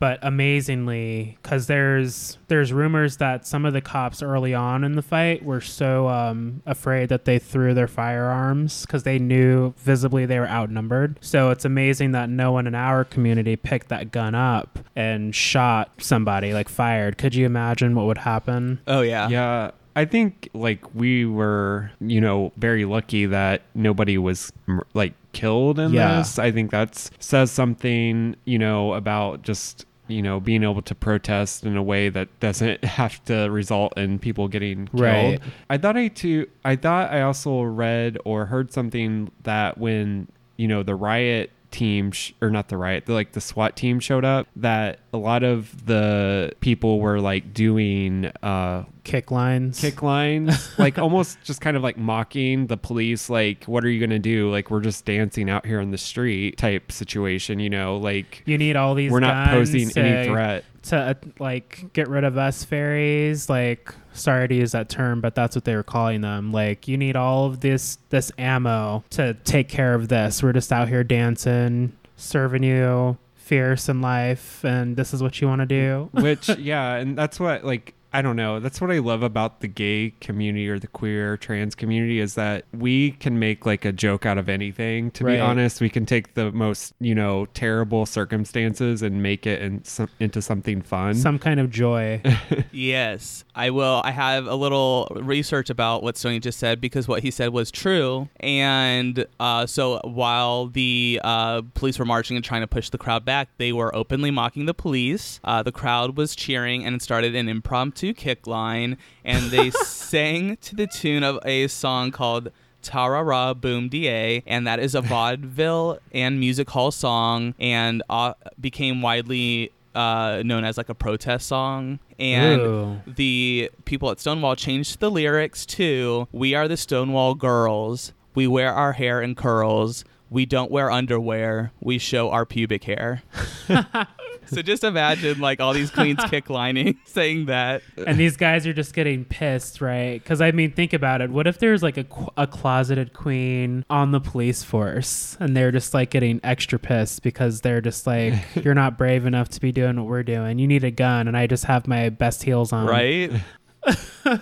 But amazingly, because there's there's rumors that some of the cops early on in the fight were so um, afraid that they threw their firearms because they knew visibly they were outnumbered. So it's amazing that no one in our community picked that gun up and shot somebody, like fired. Could you imagine what would happen? Oh, yeah. Yeah. I think like we were, you know, very lucky that nobody was like killed in Yeah. this. I think that's says something, you know, about just you know being able to protest in a way that doesn't have to result in people getting killed. Right. I thought I too. I thought I also read or heard something that when you know the riot team sh- or not the riot, the, like the SWAT team showed up, that a lot of the people were like doing uh Kick lines. kick lines, like almost just kind of like mocking the police. Like, what are you gonna do? Like, we're just dancing out here on the street type situation. You know, like You need all these. we're not posing to- any threat. to uh, like get rid of us fairies like sorry to use that term but that's what they were calling them like you need all of this this ammo to take care of this we're just out here dancing serving you fierce in life and this is what you want to do which yeah and that's what like i don't know that's what i love about the gay community or the queer trans community is that we can make like a joke out of anything to Right. be honest we can take the most you know terrible circumstances and make it in some, into something fun some kind of joy Yes, I will. I have a little research about what Stoney just said because what he said was true. And uh, so while the uh, police were marching and trying to push the crowd back, they were openly mocking the police. Uh, the crowd was cheering and it started an impromptu kick line. And they sang to the tune of a song called. Tarara Boom Da, and that is a vaudeville and music hall song, and uh, became widely uh, known as like a protest song. And the people at Stonewall changed the lyrics to We are the Stonewall girls. We wear our hair in curls. We don't wear underwear. We show our pubic hair. so just imagine like all these queens kick lining saying that. and these guys are just getting pissed, right? Because I mean, think about it. What if there's like a, a closeted queen on the police force, and they're just like getting extra pissed because they're just like, "You're not brave enough to be doing what we're doing. You need a gun, and I just have my best heels on." Right?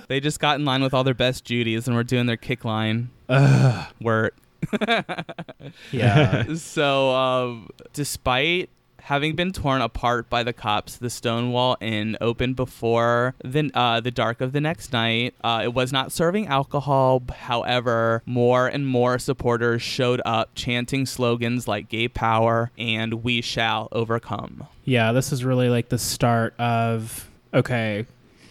they just got in line with all their best Judies and were doing their kick line. Ugh. Where Yeah. so, um, despite having been torn apart by the cops, the Stonewall Inn opened before the uh, the dark of the next night. Uh, it was not serving alcohol. However, more and more supporters showed up, chanting slogans like "Gay Power" and "We shall overcome." yeah. This is really like the start of okay.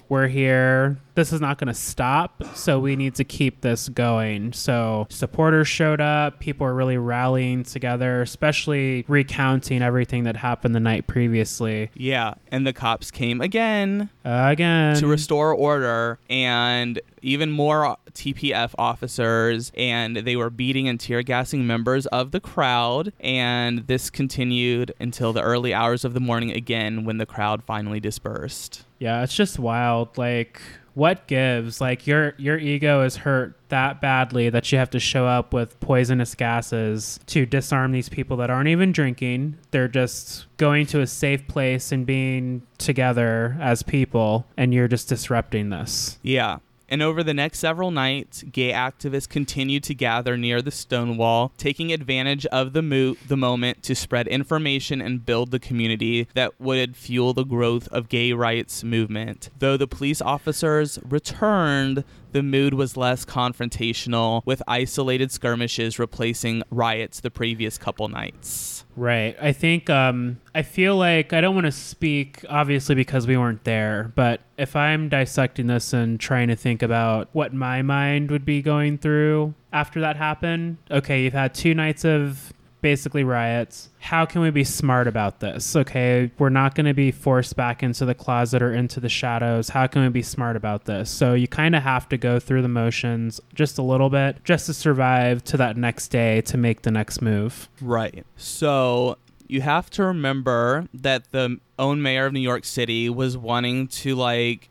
We're here. This is not going to stop, so we need to keep this going. So, supporters showed up. People are really rallying together, especially recounting everything that happened the night previously. Yeah, and the cops came again Uh, again, to restore order and even more TPF officers and they were beating and tear gassing members of the crowd and this continued until the early hours of the morning again when the crowd finally dispersed. Yeah, it's just wild. Like, what gives? Like, your your ego is hurt that badly that you have to show up with poisonous gases to disarm these people that aren't even drinking. They're just going to a safe place and being together as people, and you're just disrupting this. Yeah. And over the next several nights, gay activists continued to gather near the Stonewall, taking advantage of the mo- the moment to spread information and build the community that would fuel the growth of gay rights movement. Though the police officers returned, the mood was less confrontational, with isolated skirmishes replacing riots the previous couple nights. Right. I think um, I feel like I don't want to speak obviously because we weren't there, but if I'm dissecting this and trying to think about what my mind would be going through after that happened, okay, you've had two nights of basically riots. How can we be smart about this? Okay, we're not going to be forced back into the closet or into the shadows. How can we be smart about this? So you kind of have to go through the motions just a little bit just to survive to that next day to make the next move. Right. So you have to remember that the own mayor of New York City was wanting to like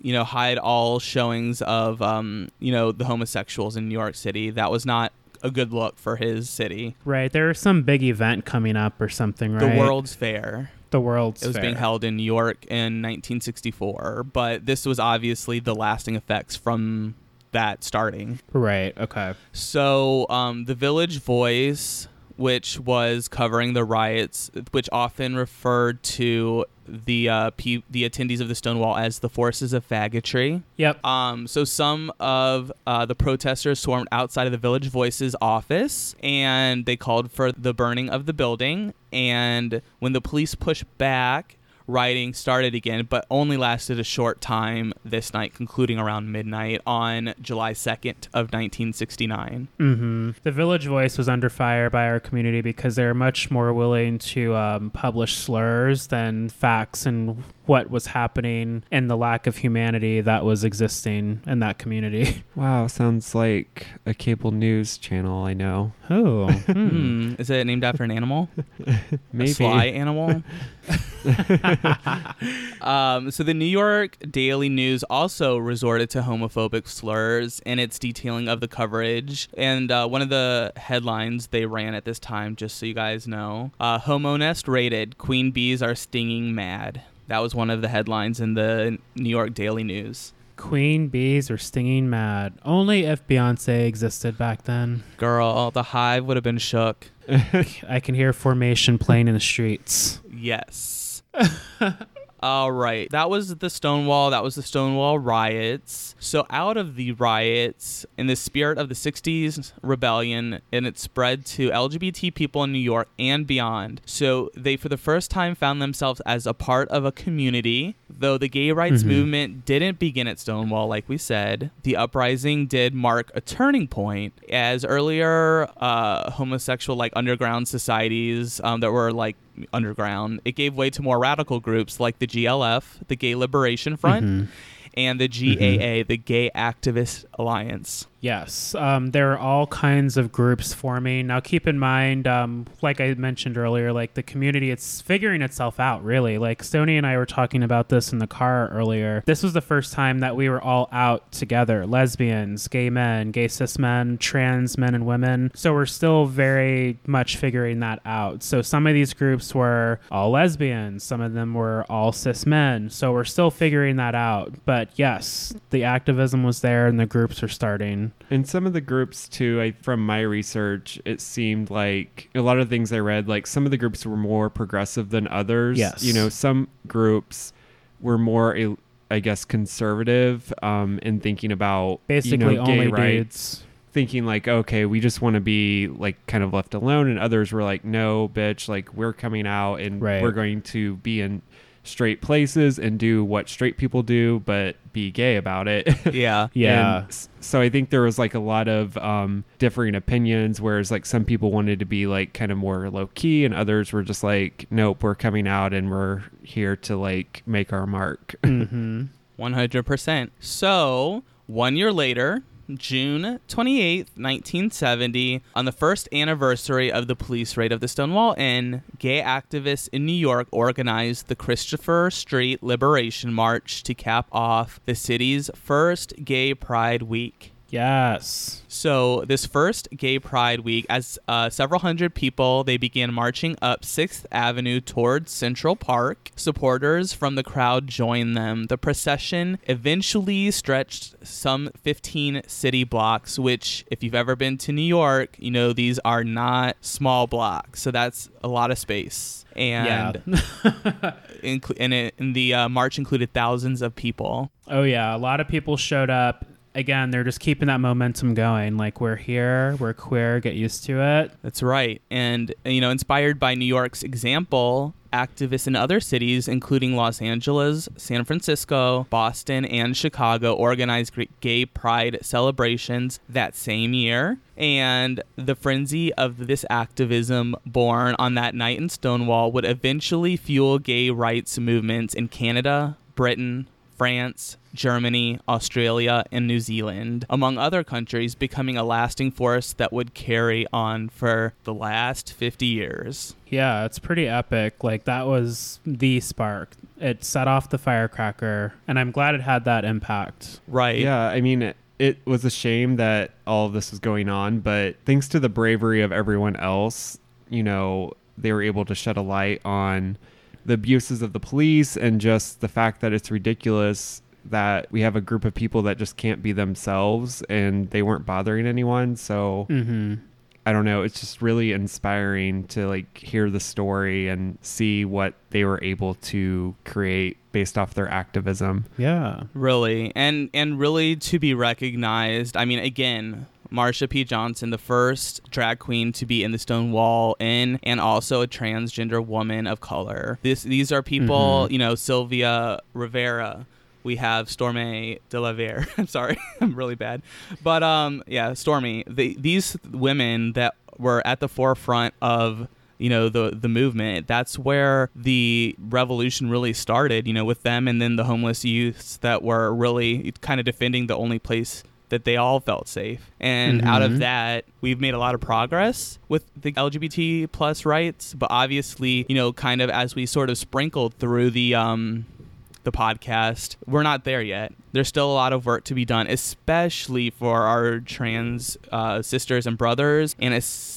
you know hide all showings of um you know the homosexuals in New York City. That was not a good look for his city. Right. There's some big event coming up or something, right? The World's Fair. The World's Fair. It was Fair. being held in New York in 1964, but this was obviously the lasting effects from that starting. Right. Okay. So, um, the Village Voice, which was covering the riots, which often referred to the uh, pe- the attendees of the Stonewall as the forces of faggotry. Yep. Um, so some of uh, the protesters swarmed outside of the Village Voice's office, and they called for the burning of the building. And when the police pushed back, rioting started again, but only lasted a short time this night, concluding around midnight on July 2nd of 1969. hmm The Village Voice was under fire by our community because they're much more willing to um, publish slurs than facts and what was happening and the lack of humanity that was existing in that community. Wow, sounds like a cable news channel I know. Oh. Hmm. Is it named after an animal? Maybe. A sly animal. um, so the New York Daily News also resorted to homophobic slurs in its detailing of the coverage. And uh, one of the headlines they ran at this time, just so you guys know, uh, "Homo Nest raided: Queen bees are stinging mad." That was one of the headlines in the New York Daily News. Queen bees are stinging mad. Only if Beyonce existed back then. Girl, the hive would have been shook. I can hear formation playing in the streets. Yes. All right. That was the Stonewall. That was the Stonewall riots. So, out of the riots, in the spirit of the 60s rebellion, and it spread to LGBT people in New York and beyond. So, they, for the first time, found themselves as a part of a community. Though the gay rights Mhm. movement didn't begin at Stonewall, like we said, the uprising did mark a turning point. As earlier uh, homosexual, like underground societies um, that were like underground, it gave way to more radical groups like the GLF, the Gay Liberation Front, Mhm. and the GAA, the Gay Activist Alliance. Yes, um, there are all kinds of groups forming. Now, keep in mind, um, like I mentioned earlier, like the community, it's figuring itself out, really. Like Sony and I were talking about this in the car earlier. This was the first time that we were all out together lesbians, gay men, gay cis men, trans men and women. So we're still very much figuring that out. So some of these groups were all lesbians, some of them were all cis men. So we're still figuring that out. But yes, the activism was there and the groups are starting. And some of the groups too, I from my research, it seemed like a lot of things I read, like some of the groups were more progressive than others. Yes. You know, some groups were more I guess conservative um in thinking about Basically, you know, gay only rights. dudes. Thinking like, okay, we just want to be like kind of left alone, and others were like, no, bitch, like we're coming out and Right. we're going to be in straight places and do what straight people do, but be gay about it. Yeah. Yeah. And so I think there was like a lot of um, differing opinions, whereas like some people wanted to be like kind of more low key, and others were just like, nope, we're coming out and we're here to like make our mark. hmm 100%. So, one year later, June 28, 1970, on the first anniversary of the police raid of the Stonewall Inn, gay activists in New York organized the Christopher Street Liberation March to cap off the city's first Gay Pride Week. Yes. So this first Gay Pride Week, as uh, several hundred people, they began marching up Sixth Avenue towards Central Park. Supporters from the crowd joined them. The procession eventually stretched some 15 city blocks, which, if you've ever been to New York, you know these are not small blocks. So that's a lot of space. And inclu- and, it, and the uh, march included thousands of people. Oh yeah, a lot of people showed up. Again, they're just keeping that momentum going. Like we're here, we're queer, get used to it. That's right. And, you know, inspired by New York's example, activists in other cities, including Los Angeles, San Francisco, Boston, and Chicago, organized gay pride celebrations that same year. And the frenzy of this activism born on that night in Stonewall would eventually fuel gay rights movements in Canada, Britain, France, Germany, Australia, and New Zealand, among other countries, becoming a lasting force that would carry on for the last 50 years. Yeah, it's pretty epic. Like that was the spark. It set off the firecracker, and I'm glad it had that impact. Right. Yeah, I mean, it, it was a shame that all of this was going on, but thanks to the bravery of everyone else, you know, they were able to shed a light on the abuses of the police and just the fact that it's ridiculous that we have a group of people that just can't be themselves and they weren't bothering anyone. So Mm-hmm. I don't know, it's just really inspiring to like hear the story and see what they were able to create based off their activism. Yeah. Really. And and really to be recognized. I mean, again, Marsha P. Johnson, the first drag queen to be in the Stonewall Inn, and also a transgender woman of color. This these are people, you know, Sylvia Rivera. We have Stormy de la Vere. I'm sorry, I'm really bad, but um, yeah, Stormy. The, these women that were at the forefront of you know the the movement that's where the revolution really started you know with them and then the homeless youths that were really kind of defending the only place that they all felt safe and out of Mhm. that we've made a lot of progress with the lgbt plus rights but obviously you know kind of as we sort of sprinkled through the um the podcast we're not there yet there's still a lot of work to be done especially for our trans uh, sisters and brothers and especially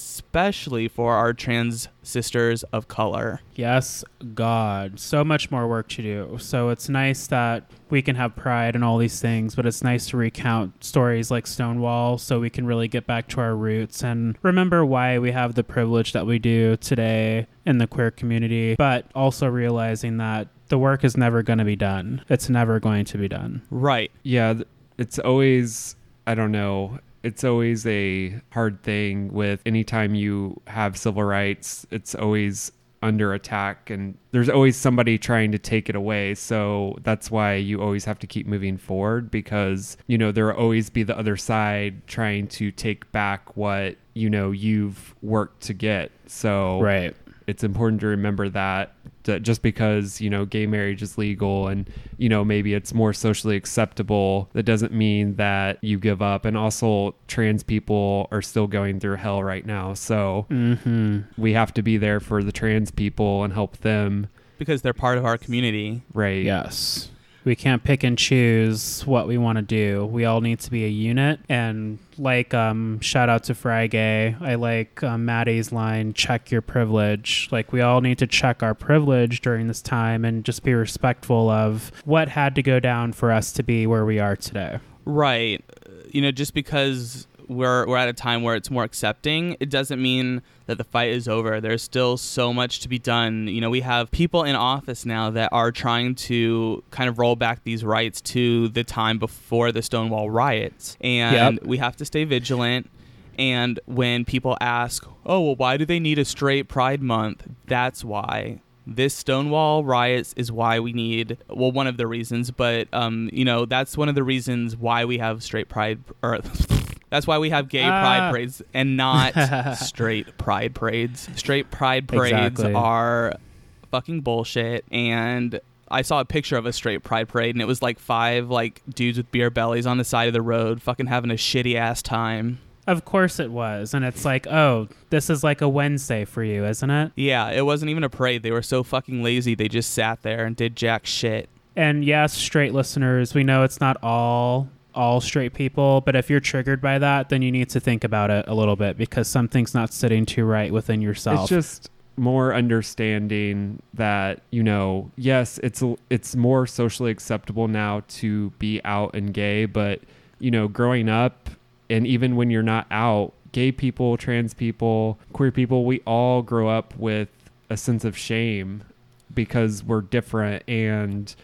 for our trans sisters of color Yes, God. So much more work to do. So it's nice that we can have pride and all these things, but it's nice to recount stories like Stonewall so we can really get back to our roots and remember why we have the privilege that we do today in the queer community, but also realizing that the work is never going to be done. It's never going to be done. right Yeah, it's always I don't know. It's always a hard thing with anytime you have civil rights, it's always under attack and there's always somebody trying to take it away. So that's why you always have to keep moving forward because, you know, there will always be the other side trying to take back what, you know, you've worked to get. So Right. it's important to remember that that just because you know gay marriage is legal and you know maybe it's more socially acceptable that doesn't mean that you give up. And also trans people are still going through hell right now. So Mhm. we have to be there for the trans people and help them. Because they're part of our community. Right. Yes. We can't pick and choose what we want to do. We all need to be a unit. And like, um, shout out to Friday. I like um, Maddie's line, check your privilege. Like, we all need to check our privilege during this time and just be respectful of what had to go down for us to be where we are today. right Uh, you know just because we're we're at a time where it's more accepting. It doesn't mean that the fight is over. There's still so much to be done. You know we have people in office now that are trying to kind of roll back these rights to the time before the stonewall riots. And Yep. we have to stay vigilant. And when people ask oh well why do they need a straight pride month? That's why. This Stonewall riots is why we need well one of the reasons, but um, you know that's one of the reasons why we have straight pride or that's why we have gay pride Ah. parades and not straight pride parades. Straight pride parades Exactly. are fucking bullshit and I saw a picture of a straight pride parade and it was like five like dudes with beer bellies on the side of the road fucking having a shitty ass time. Of course it was. And it's like, oh, this is like a Wednesday for you, isn't it? Yeah, it wasn't even a parade. They were so fucking lazy. They just sat there and did jack shit. And yes, straight listeners, we know it's not all all straight people, but if you're triggered by that, then you need to think about it a little bit because something's not sitting too right within yourself. It's just more understanding that you know, yes, it's it's more socially acceptable now to be out and gay, but you know, growing up and even when you're not out, gay people, trans people, queer people, we all grow up with a sense of shame because we're different and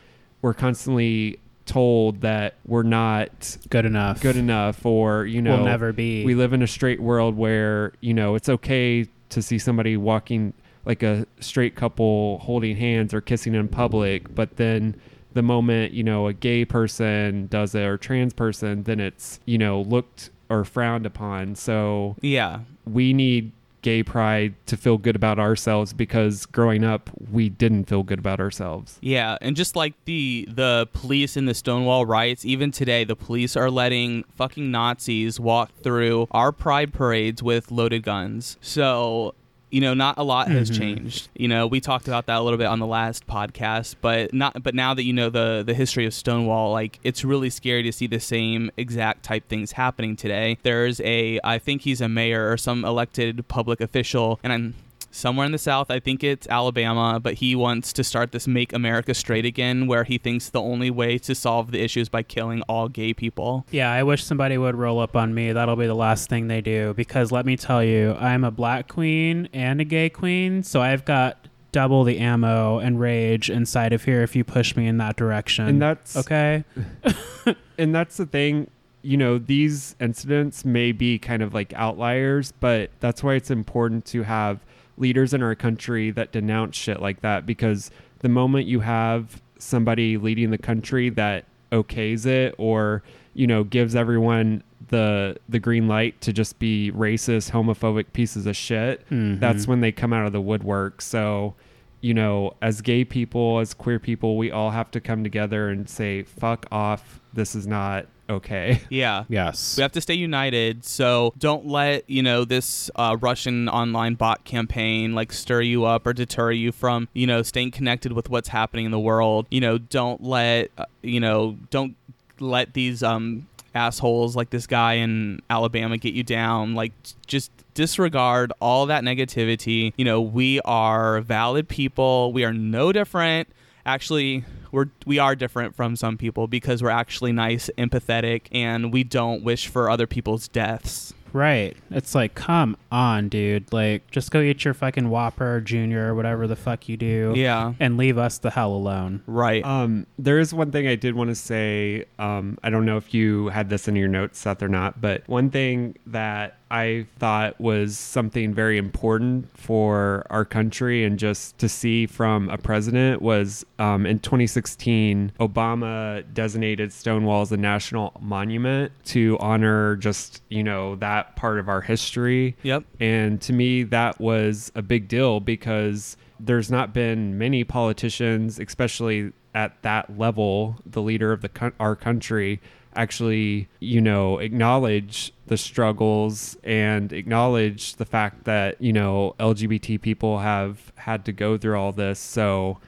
we're constantly told that we're not good enough. good enough or you know Will never be. we live in a straight world where you know it's okay to see somebody walking like a straight couple holding hands or kissing in public but then the moment you know a gay person does it or trans person then it's you know looked or frowned upon so Yeah. we need gay pride to feel good about ourselves because growing up we didn't feel good about ourselves Yeah, and just like the the police in the Stonewall riots, even today the police are letting fucking Nazis walk through our pride parades with loaded guns. So, you know, not a lot has Mhm. changed. You know, we talked about that a little bit on the last podcast, but not but now that you know the the history of Stonewall, like it's really scary to see the same exact type things happening today. There's a I think he's a mayor or some elected public official and I'm somewhere in the south i think it's alabama but he wants to start this make america straight again where he thinks the only way to solve the issue is by killing all gay people Yeah, I wish somebody would roll up on me. That'll be the last thing they do because let me tell you, I'm a black queen and a gay queen, so I've got double the ammo and rage inside of here if you push me in that direction. and that's okay. and that's the thing you know these incidents may be kind of like outliers but that's why it's important to have leaders in our country that denounce shit like that because the moment you have somebody leading the country that okays it or you know gives everyone the the green light to just be racist homophobic pieces of shit Mhm. that's when they come out of the woodwork so you know as gay people as queer people we all have to come together and say fuck off this is not okay. Yeah. Yes. we have to stay united. So don't let you know this uh, russian online bot campaign like stir you up or deter you from you know staying connected with what's happening in the world. You know don't let uh, you know don't let these um assholes like this guy in alabama get you down. Like just disregard all that negativity. You know we are valid people. We are no different. Actually we're we are different from some people because we're actually nice empathetic and we don't wish for other people's deaths Right. It's like, come on, dude. Like, just go eat your fucking Whopper, Junior, or whatever the fuck you do. yeah And leave us the hell alone. right Um, there is one thing I did want to say. Um, I don't know if you had this in your notes, Seth, or not, but one thing that I thought was something very important for our country and just to see from a president was um, in 2016, Obama designated Stonewall as a national monument to honor just, you know, that part of our history. yep And to me, that was a big deal because there's not been many politicians, especially at that level, the leader of the our country, actually, you know, acknowledge the struggles and acknowledge the fact that you know LGBT people have had to go through all this. So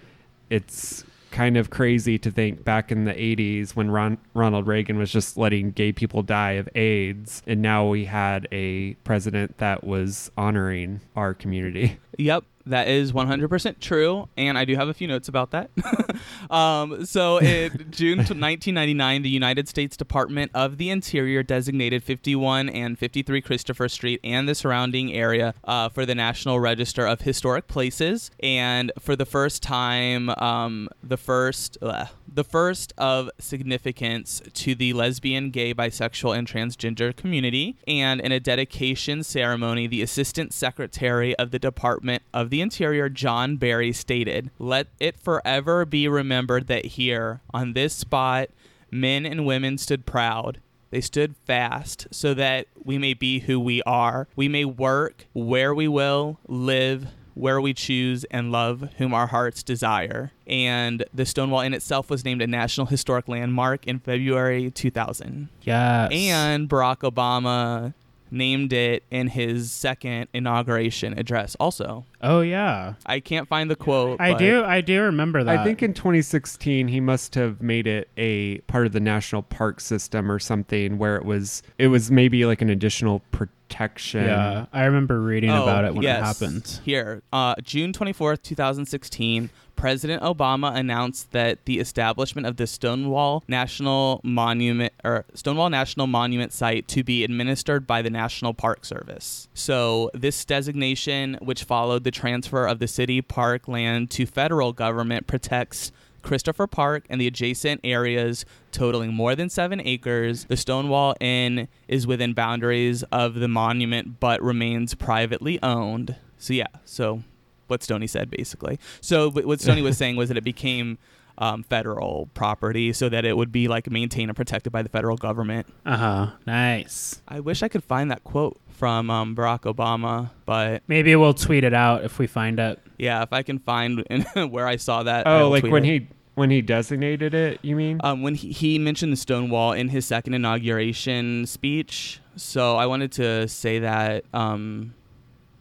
it's kind of crazy to think back in the 80s when Ron- Ronald Reagan was just letting gay people die of AIDS, and now we had a president that was honoring our community. Yep, that is 100% true, and I do have a few notes about that. um, so, in June 1999, the United States Department of the Interior designated 51 and 53 Christopher Street and the surrounding area uh, for the National Register of Historic Places, and for the first time, um, the first. Uh, the first of significance to the lesbian, gay, bisexual, and transgender community. And in a dedication ceremony, the Assistant Secretary of the Department of the Interior, John Berry, stated, Let it forever be remembered that here, on this spot, men and women stood proud. They stood fast so that we may be who we are. We may work where we will, live where we choose, and love whom our hearts desire. And the Stonewall in itself was named a National Historic Landmark in February 2000. Yes. And Barack Obama named it in his second inauguration address. Also, Oh yeah, I can't find the quote. I do. I do remember that. I think in 2016 he must have made it a part of the national park system or something where it was it was maybe like an additional protection. Yeah, I remember reading Oh, about it when yes. it happened. Here, uh, June 24th, 2016, President Obama announced that the establishment of the Stonewall National Monument or Stonewall National Monument site to be administered by the National Park Service. So, this designation, which followed the transfer of the city park land to federal government, protects Christopher Park and the adjacent areas totaling more than seven acres. The Stonewall Inn is within boundaries of the monument but remains privately owned. So, yeah, so what Stoney said basically. So, what Stoney was saying was that it became um, federal property so that it would be like maintained and protected by the federal government. Uh huh. Nice. I wish I could find that quote from um, Barack Obama, but Maybe we'll tweet it out if we find it. yeah, if I can find where I saw that. Oh, like when it. he when he designated it, you mean? um, when he, he mentioned the Stonewall in his second inauguration speech. So I wanted to say that um,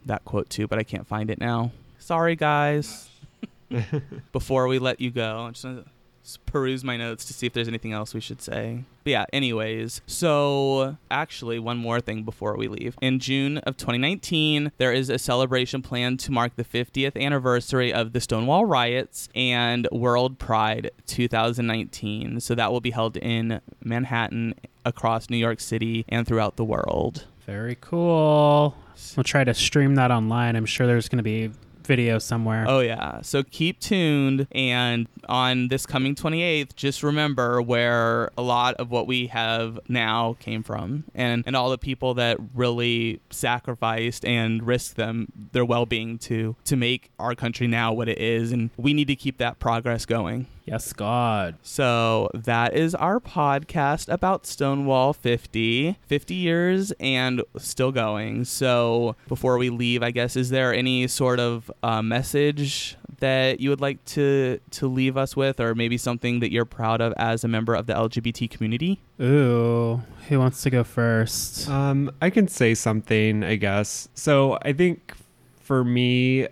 that quote too, but I can't find it now. Sorry, guys. Before we let you go, I'm just gonna peruse my notes to see if there's anything else we should say. But yeah, anyways, so actually, one more thing before we leave. In June of 2019, there is a celebration planned to mark the 50th anniversary of the Stonewall riots and World Pride 2019. So that will be held in Manhattan, across New York City, and throughout the world. Very cool. We'll try to stream that online. I'm sure there's going to be video somewhere. Oh yeah. So keep tuned and on this coming 28th just remember where a lot of what we have now came from and and all the people that really sacrificed and risked them their well-being to to make our country now what it is and we need to keep that progress going. Yes, God. So that is our podcast about Stonewall 50, 50 years and still going. So before we leave, I guess, is there any sort of uh, message that you would like to to leave us with, or maybe something that you're proud of as a member of the LGBT community? Ooh, who wants to go first? Um, I can say something, I guess. So I think for me,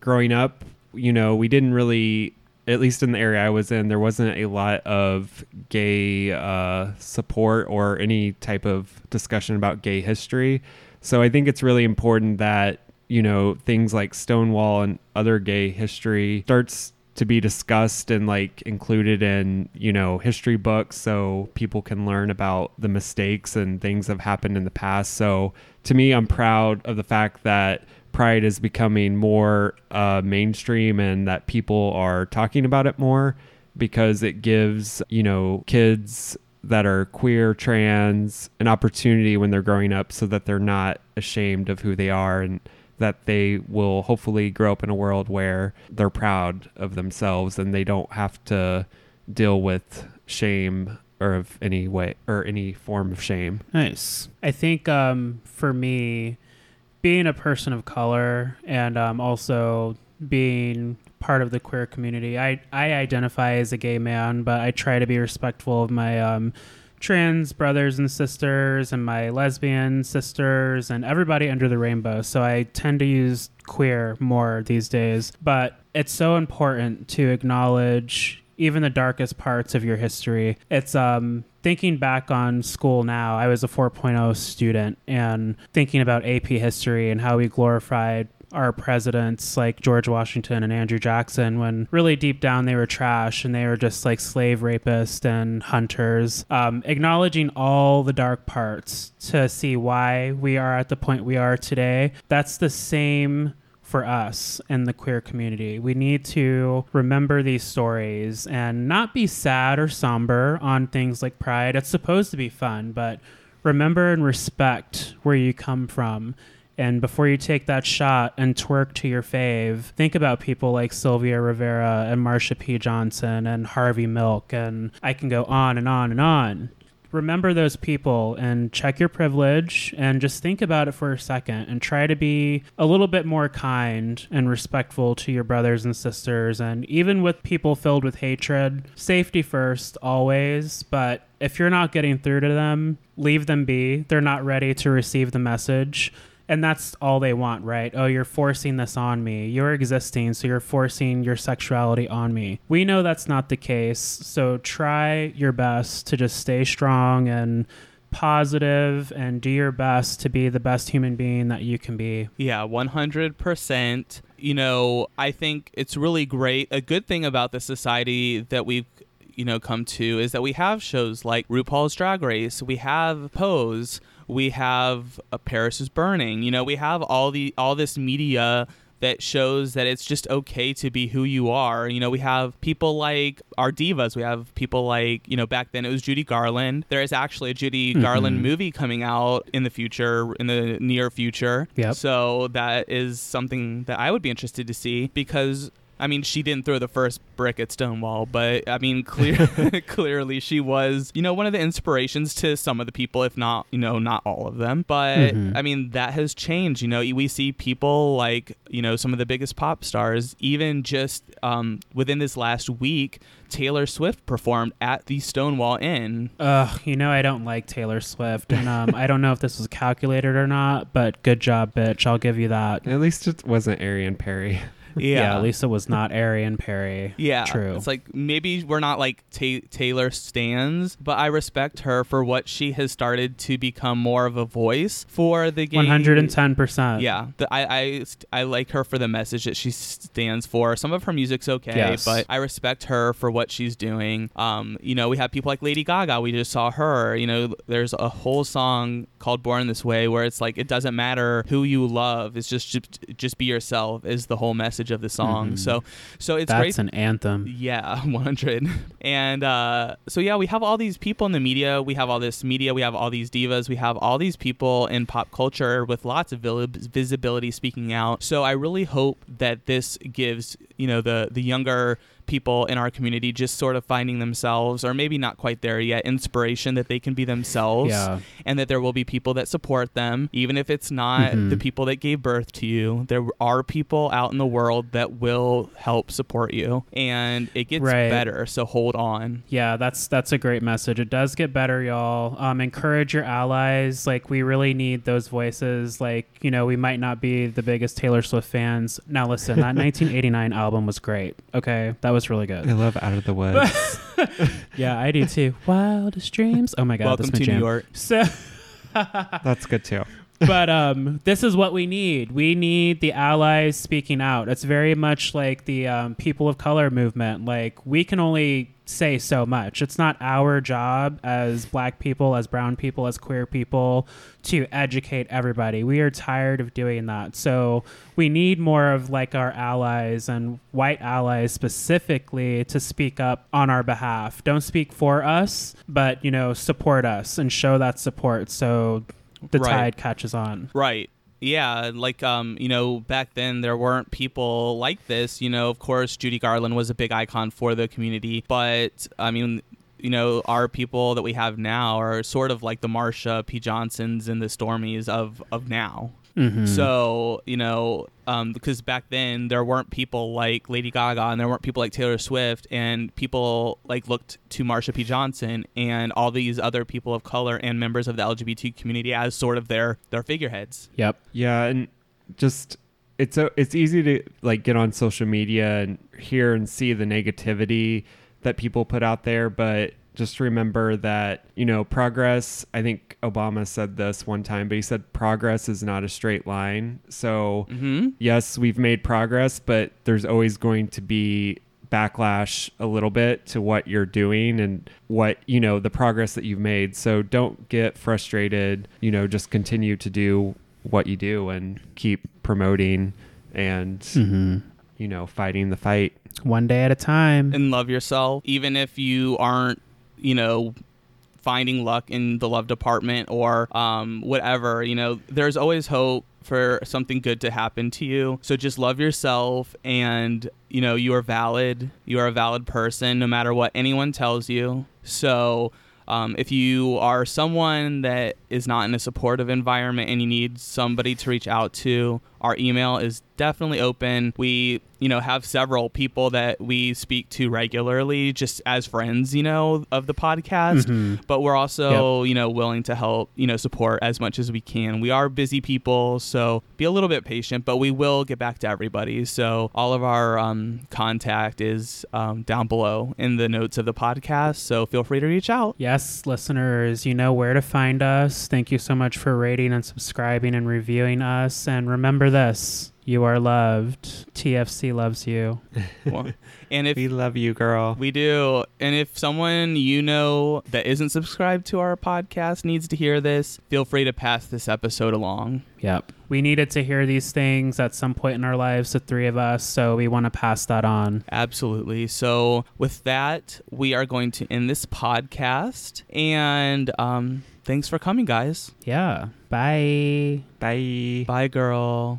growing up, you know, we didn't really, at least in the area I was in, there wasn't a lot of gay uh, support or any type of discussion about gay history. So I think it's really important that you know things like Stonewall and other gay history starts to be discussed and like included in you know history books so people can learn about the mistakes and things that have happened in the past. So to me i'm proud of the fact that pride is becoming more uh, mainstream and that people are talking about it more because it gives you know kids that are queer trans an opportunity when they're growing up so that they're not ashamed of who they are and that they will hopefully grow up in a world where they're proud of themselves and they don't have to deal with shame or of any way or any form of shame. Nice. I think um, for me, being a person of color and um, also being part of the queer community, I, I identify as a gay man, but I try to be respectful of my um, trans brothers and sisters and my lesbian sisters and everybody under the rainbow. So I tend to use queer more these days. But it's so important to acknowledge even the darkest parts of your history. It's um thinking back on school now. I was a 4.0 student and thinking about AP history and how we glorified our presidents like George Washington and Andrew Jackson when really deep down they were trash and they were just like slave rapists and hunters. Um, acknowledging all the dark parts to see why we are at the point we are today. That's the same for us in the queer community. We need to remember these stories and not be sad or somber on things like pride. It's supposed to be fun, but remember and respect where you come from. And before you take that shot and twerk to your fave, think about people like Sylvia Rivera and Marsha P. Johnson and Harvey Milk, and I can go on and on and on remember those people and check your privilege and just think about it for a second and try to be a little bit more kind and respectful to your brothers and sisters and even with people filled with hatred safety first always but if you're not getting through to them, leave them be. They're not ready to receive the message. And that's all they want, right? Oh, you're forcing this on me. You're existing, so you're forcing your sexuality on me. We know that's not the case. So try your best to just stay strong and positive and do your best to be the best human being that you can be. Yeah, 100%. You know, I think it's really great. A good thing about the society that we've you know come to is that we have shows like RuPaul's Drag Race, we have Pose, we have uh, Paris is Burning. You know, we have all the all this media that shows that it's just okay to be who you are. You know, we have people like our divas. We have people like, you know, back then it was Judy Garland. There is actually a Judy Mhm. Garland movie coming out in the future, in the near future. Yep. So that is something that I would be interested to see because. I mean, she didn't throw the first brick at Stonewall, but I mean, clear, clearly she was, you know, one of the inspirations to some of the people, if not, you know, not all of them. But Mhm. I mean, that has changed. You know, we see people like, you know, some of the biggest pop stars, even just um, within this last week, Taylor Swift performed at the Stonewall Inn. Ugh, you know I don't like Taylor Swift, and um, I don't know if this was calculated or not, but good job, bitch. I'll give you that. At least it wasn't Arian Perry. Yeah. least it was not Arian Perry. Yeah, True. It's like maybe we're not like ta- Taylor stands, but I respect her for what she has started to become more of a voice for the gay. One hundred and ten percent. Yeah, the, I, I I like her for the message that she stands for. Some of her music's okay, Yes. but I respect her for what she's doing. Um, you know, we have people like Lady Gaga. We just saw her. You know, there's a whole song called "Born This Way" where it's like it doesn't matter who you love. It's just just, just be yourself is the whole message of the song. Mhm. So so it's great That's an anthem. yeah, 100. And uh, so, yeah, we have all these people in the media. We have all this media. We have all these divas. We have all these people in pop culture with lots of visibility speaking out. So I really hope that this gives, you know, the, the younger people in our community just sort of finding themselves, or maybe not quite there yet, inspiration that they can be themselves Yeah. and that there will be people that support them, even if it's not Mhm. the people that gave birth to you. There are people out in the world that will help support you, and it gets Right. better. So hold on. Yeah, that's that's a great message. It does get better, y'all. Um, encourage your allies. Like we really need those voices. Like you know, we might not be the biggest Taylor Swift fans. Now listen, that 1989 album was great. Okay, that was really good. I love Out of the Woods. Yeah, I do too. Wildest dreams. Oh my god, Welcome that's to jam. New York. So. That's good too. but um, this is what we need. We need the allies speaking out. It's very much like the um, people of color movement. Like we can only say so much. It's not our job as black people, as brown people, as queer people to educate everybody. We are tired of doing that. So we need more of like our allies and white allies specifically to speak up on our behalf. Don't speak for us, but you know, support us and show that support so the Right. tide catches on. Right. Yeah, like um, you know, back then there weren't people like this. You know, of course, Judy Garland was a big icon for the community, but I mean, you know, our people that we have now are sort of like the Marsha P. Johnsons and the Stormes of of now. Mhm. So you know, um, because back then there weren't people like Lady Gaga and there weren't people like Taylor Swift, and people like looked to Marsha P. Johnson and all these other people of color and members of the LGBT community as sort of their their figureheads. Yep. Yeah, and just it's a, it's easy to like get on social media and hear and see the negativity that people put out there, but just remember that, you know, progress, I think Obama said this one time, but he said progress is not a straight line. So, Mm-hmm. yes, we've made progress, but there's always going to be backlash a little bit to what you're doing and what, you know, the progress that you've made. So don't get frustrated, you know, just continue to do what you do and keep promoting and, Mm-hmm. you know, fighting the fight. One day at a time. and love yourself even if you aren't you know finding luck in the love department or um, whatever you know there's always hope for something good to happen to you. So just love yourself and you know you are valid. You are a valid person no matter what anyone tells you. So um, if you are someone that is not in a supportive environment and you need somebody to reach out to, our email is definitely open. We, you know, have several people that we speak to regularly just as friends, you know, of the podcast. Mhm. But we're also, you know, willing to help, you know, support as much as we can. We are busy people, so be a little bit patient, but we will get back to everybody. So all of our um, contact is um, down below in the notes of the podcast. So feel free to reach out. Yes, listeners, you know where to find us. Thank you so much for rating and subscribing and reviewing us. And remember this you are loved. TFC loves you. Well, and if We love you, girl. We do. And if someone you know that isn't subscribed to our podcast needs to hear this, feel free to pass this episode along. Yep. We needed to hear these things at some point in our lives, the three of us, so we want to pass that on. Absolutely. So, with that, we are going to end this podcast. And um, thanks for coming, guys. Yeah. Bye. Bye. Bye, girl.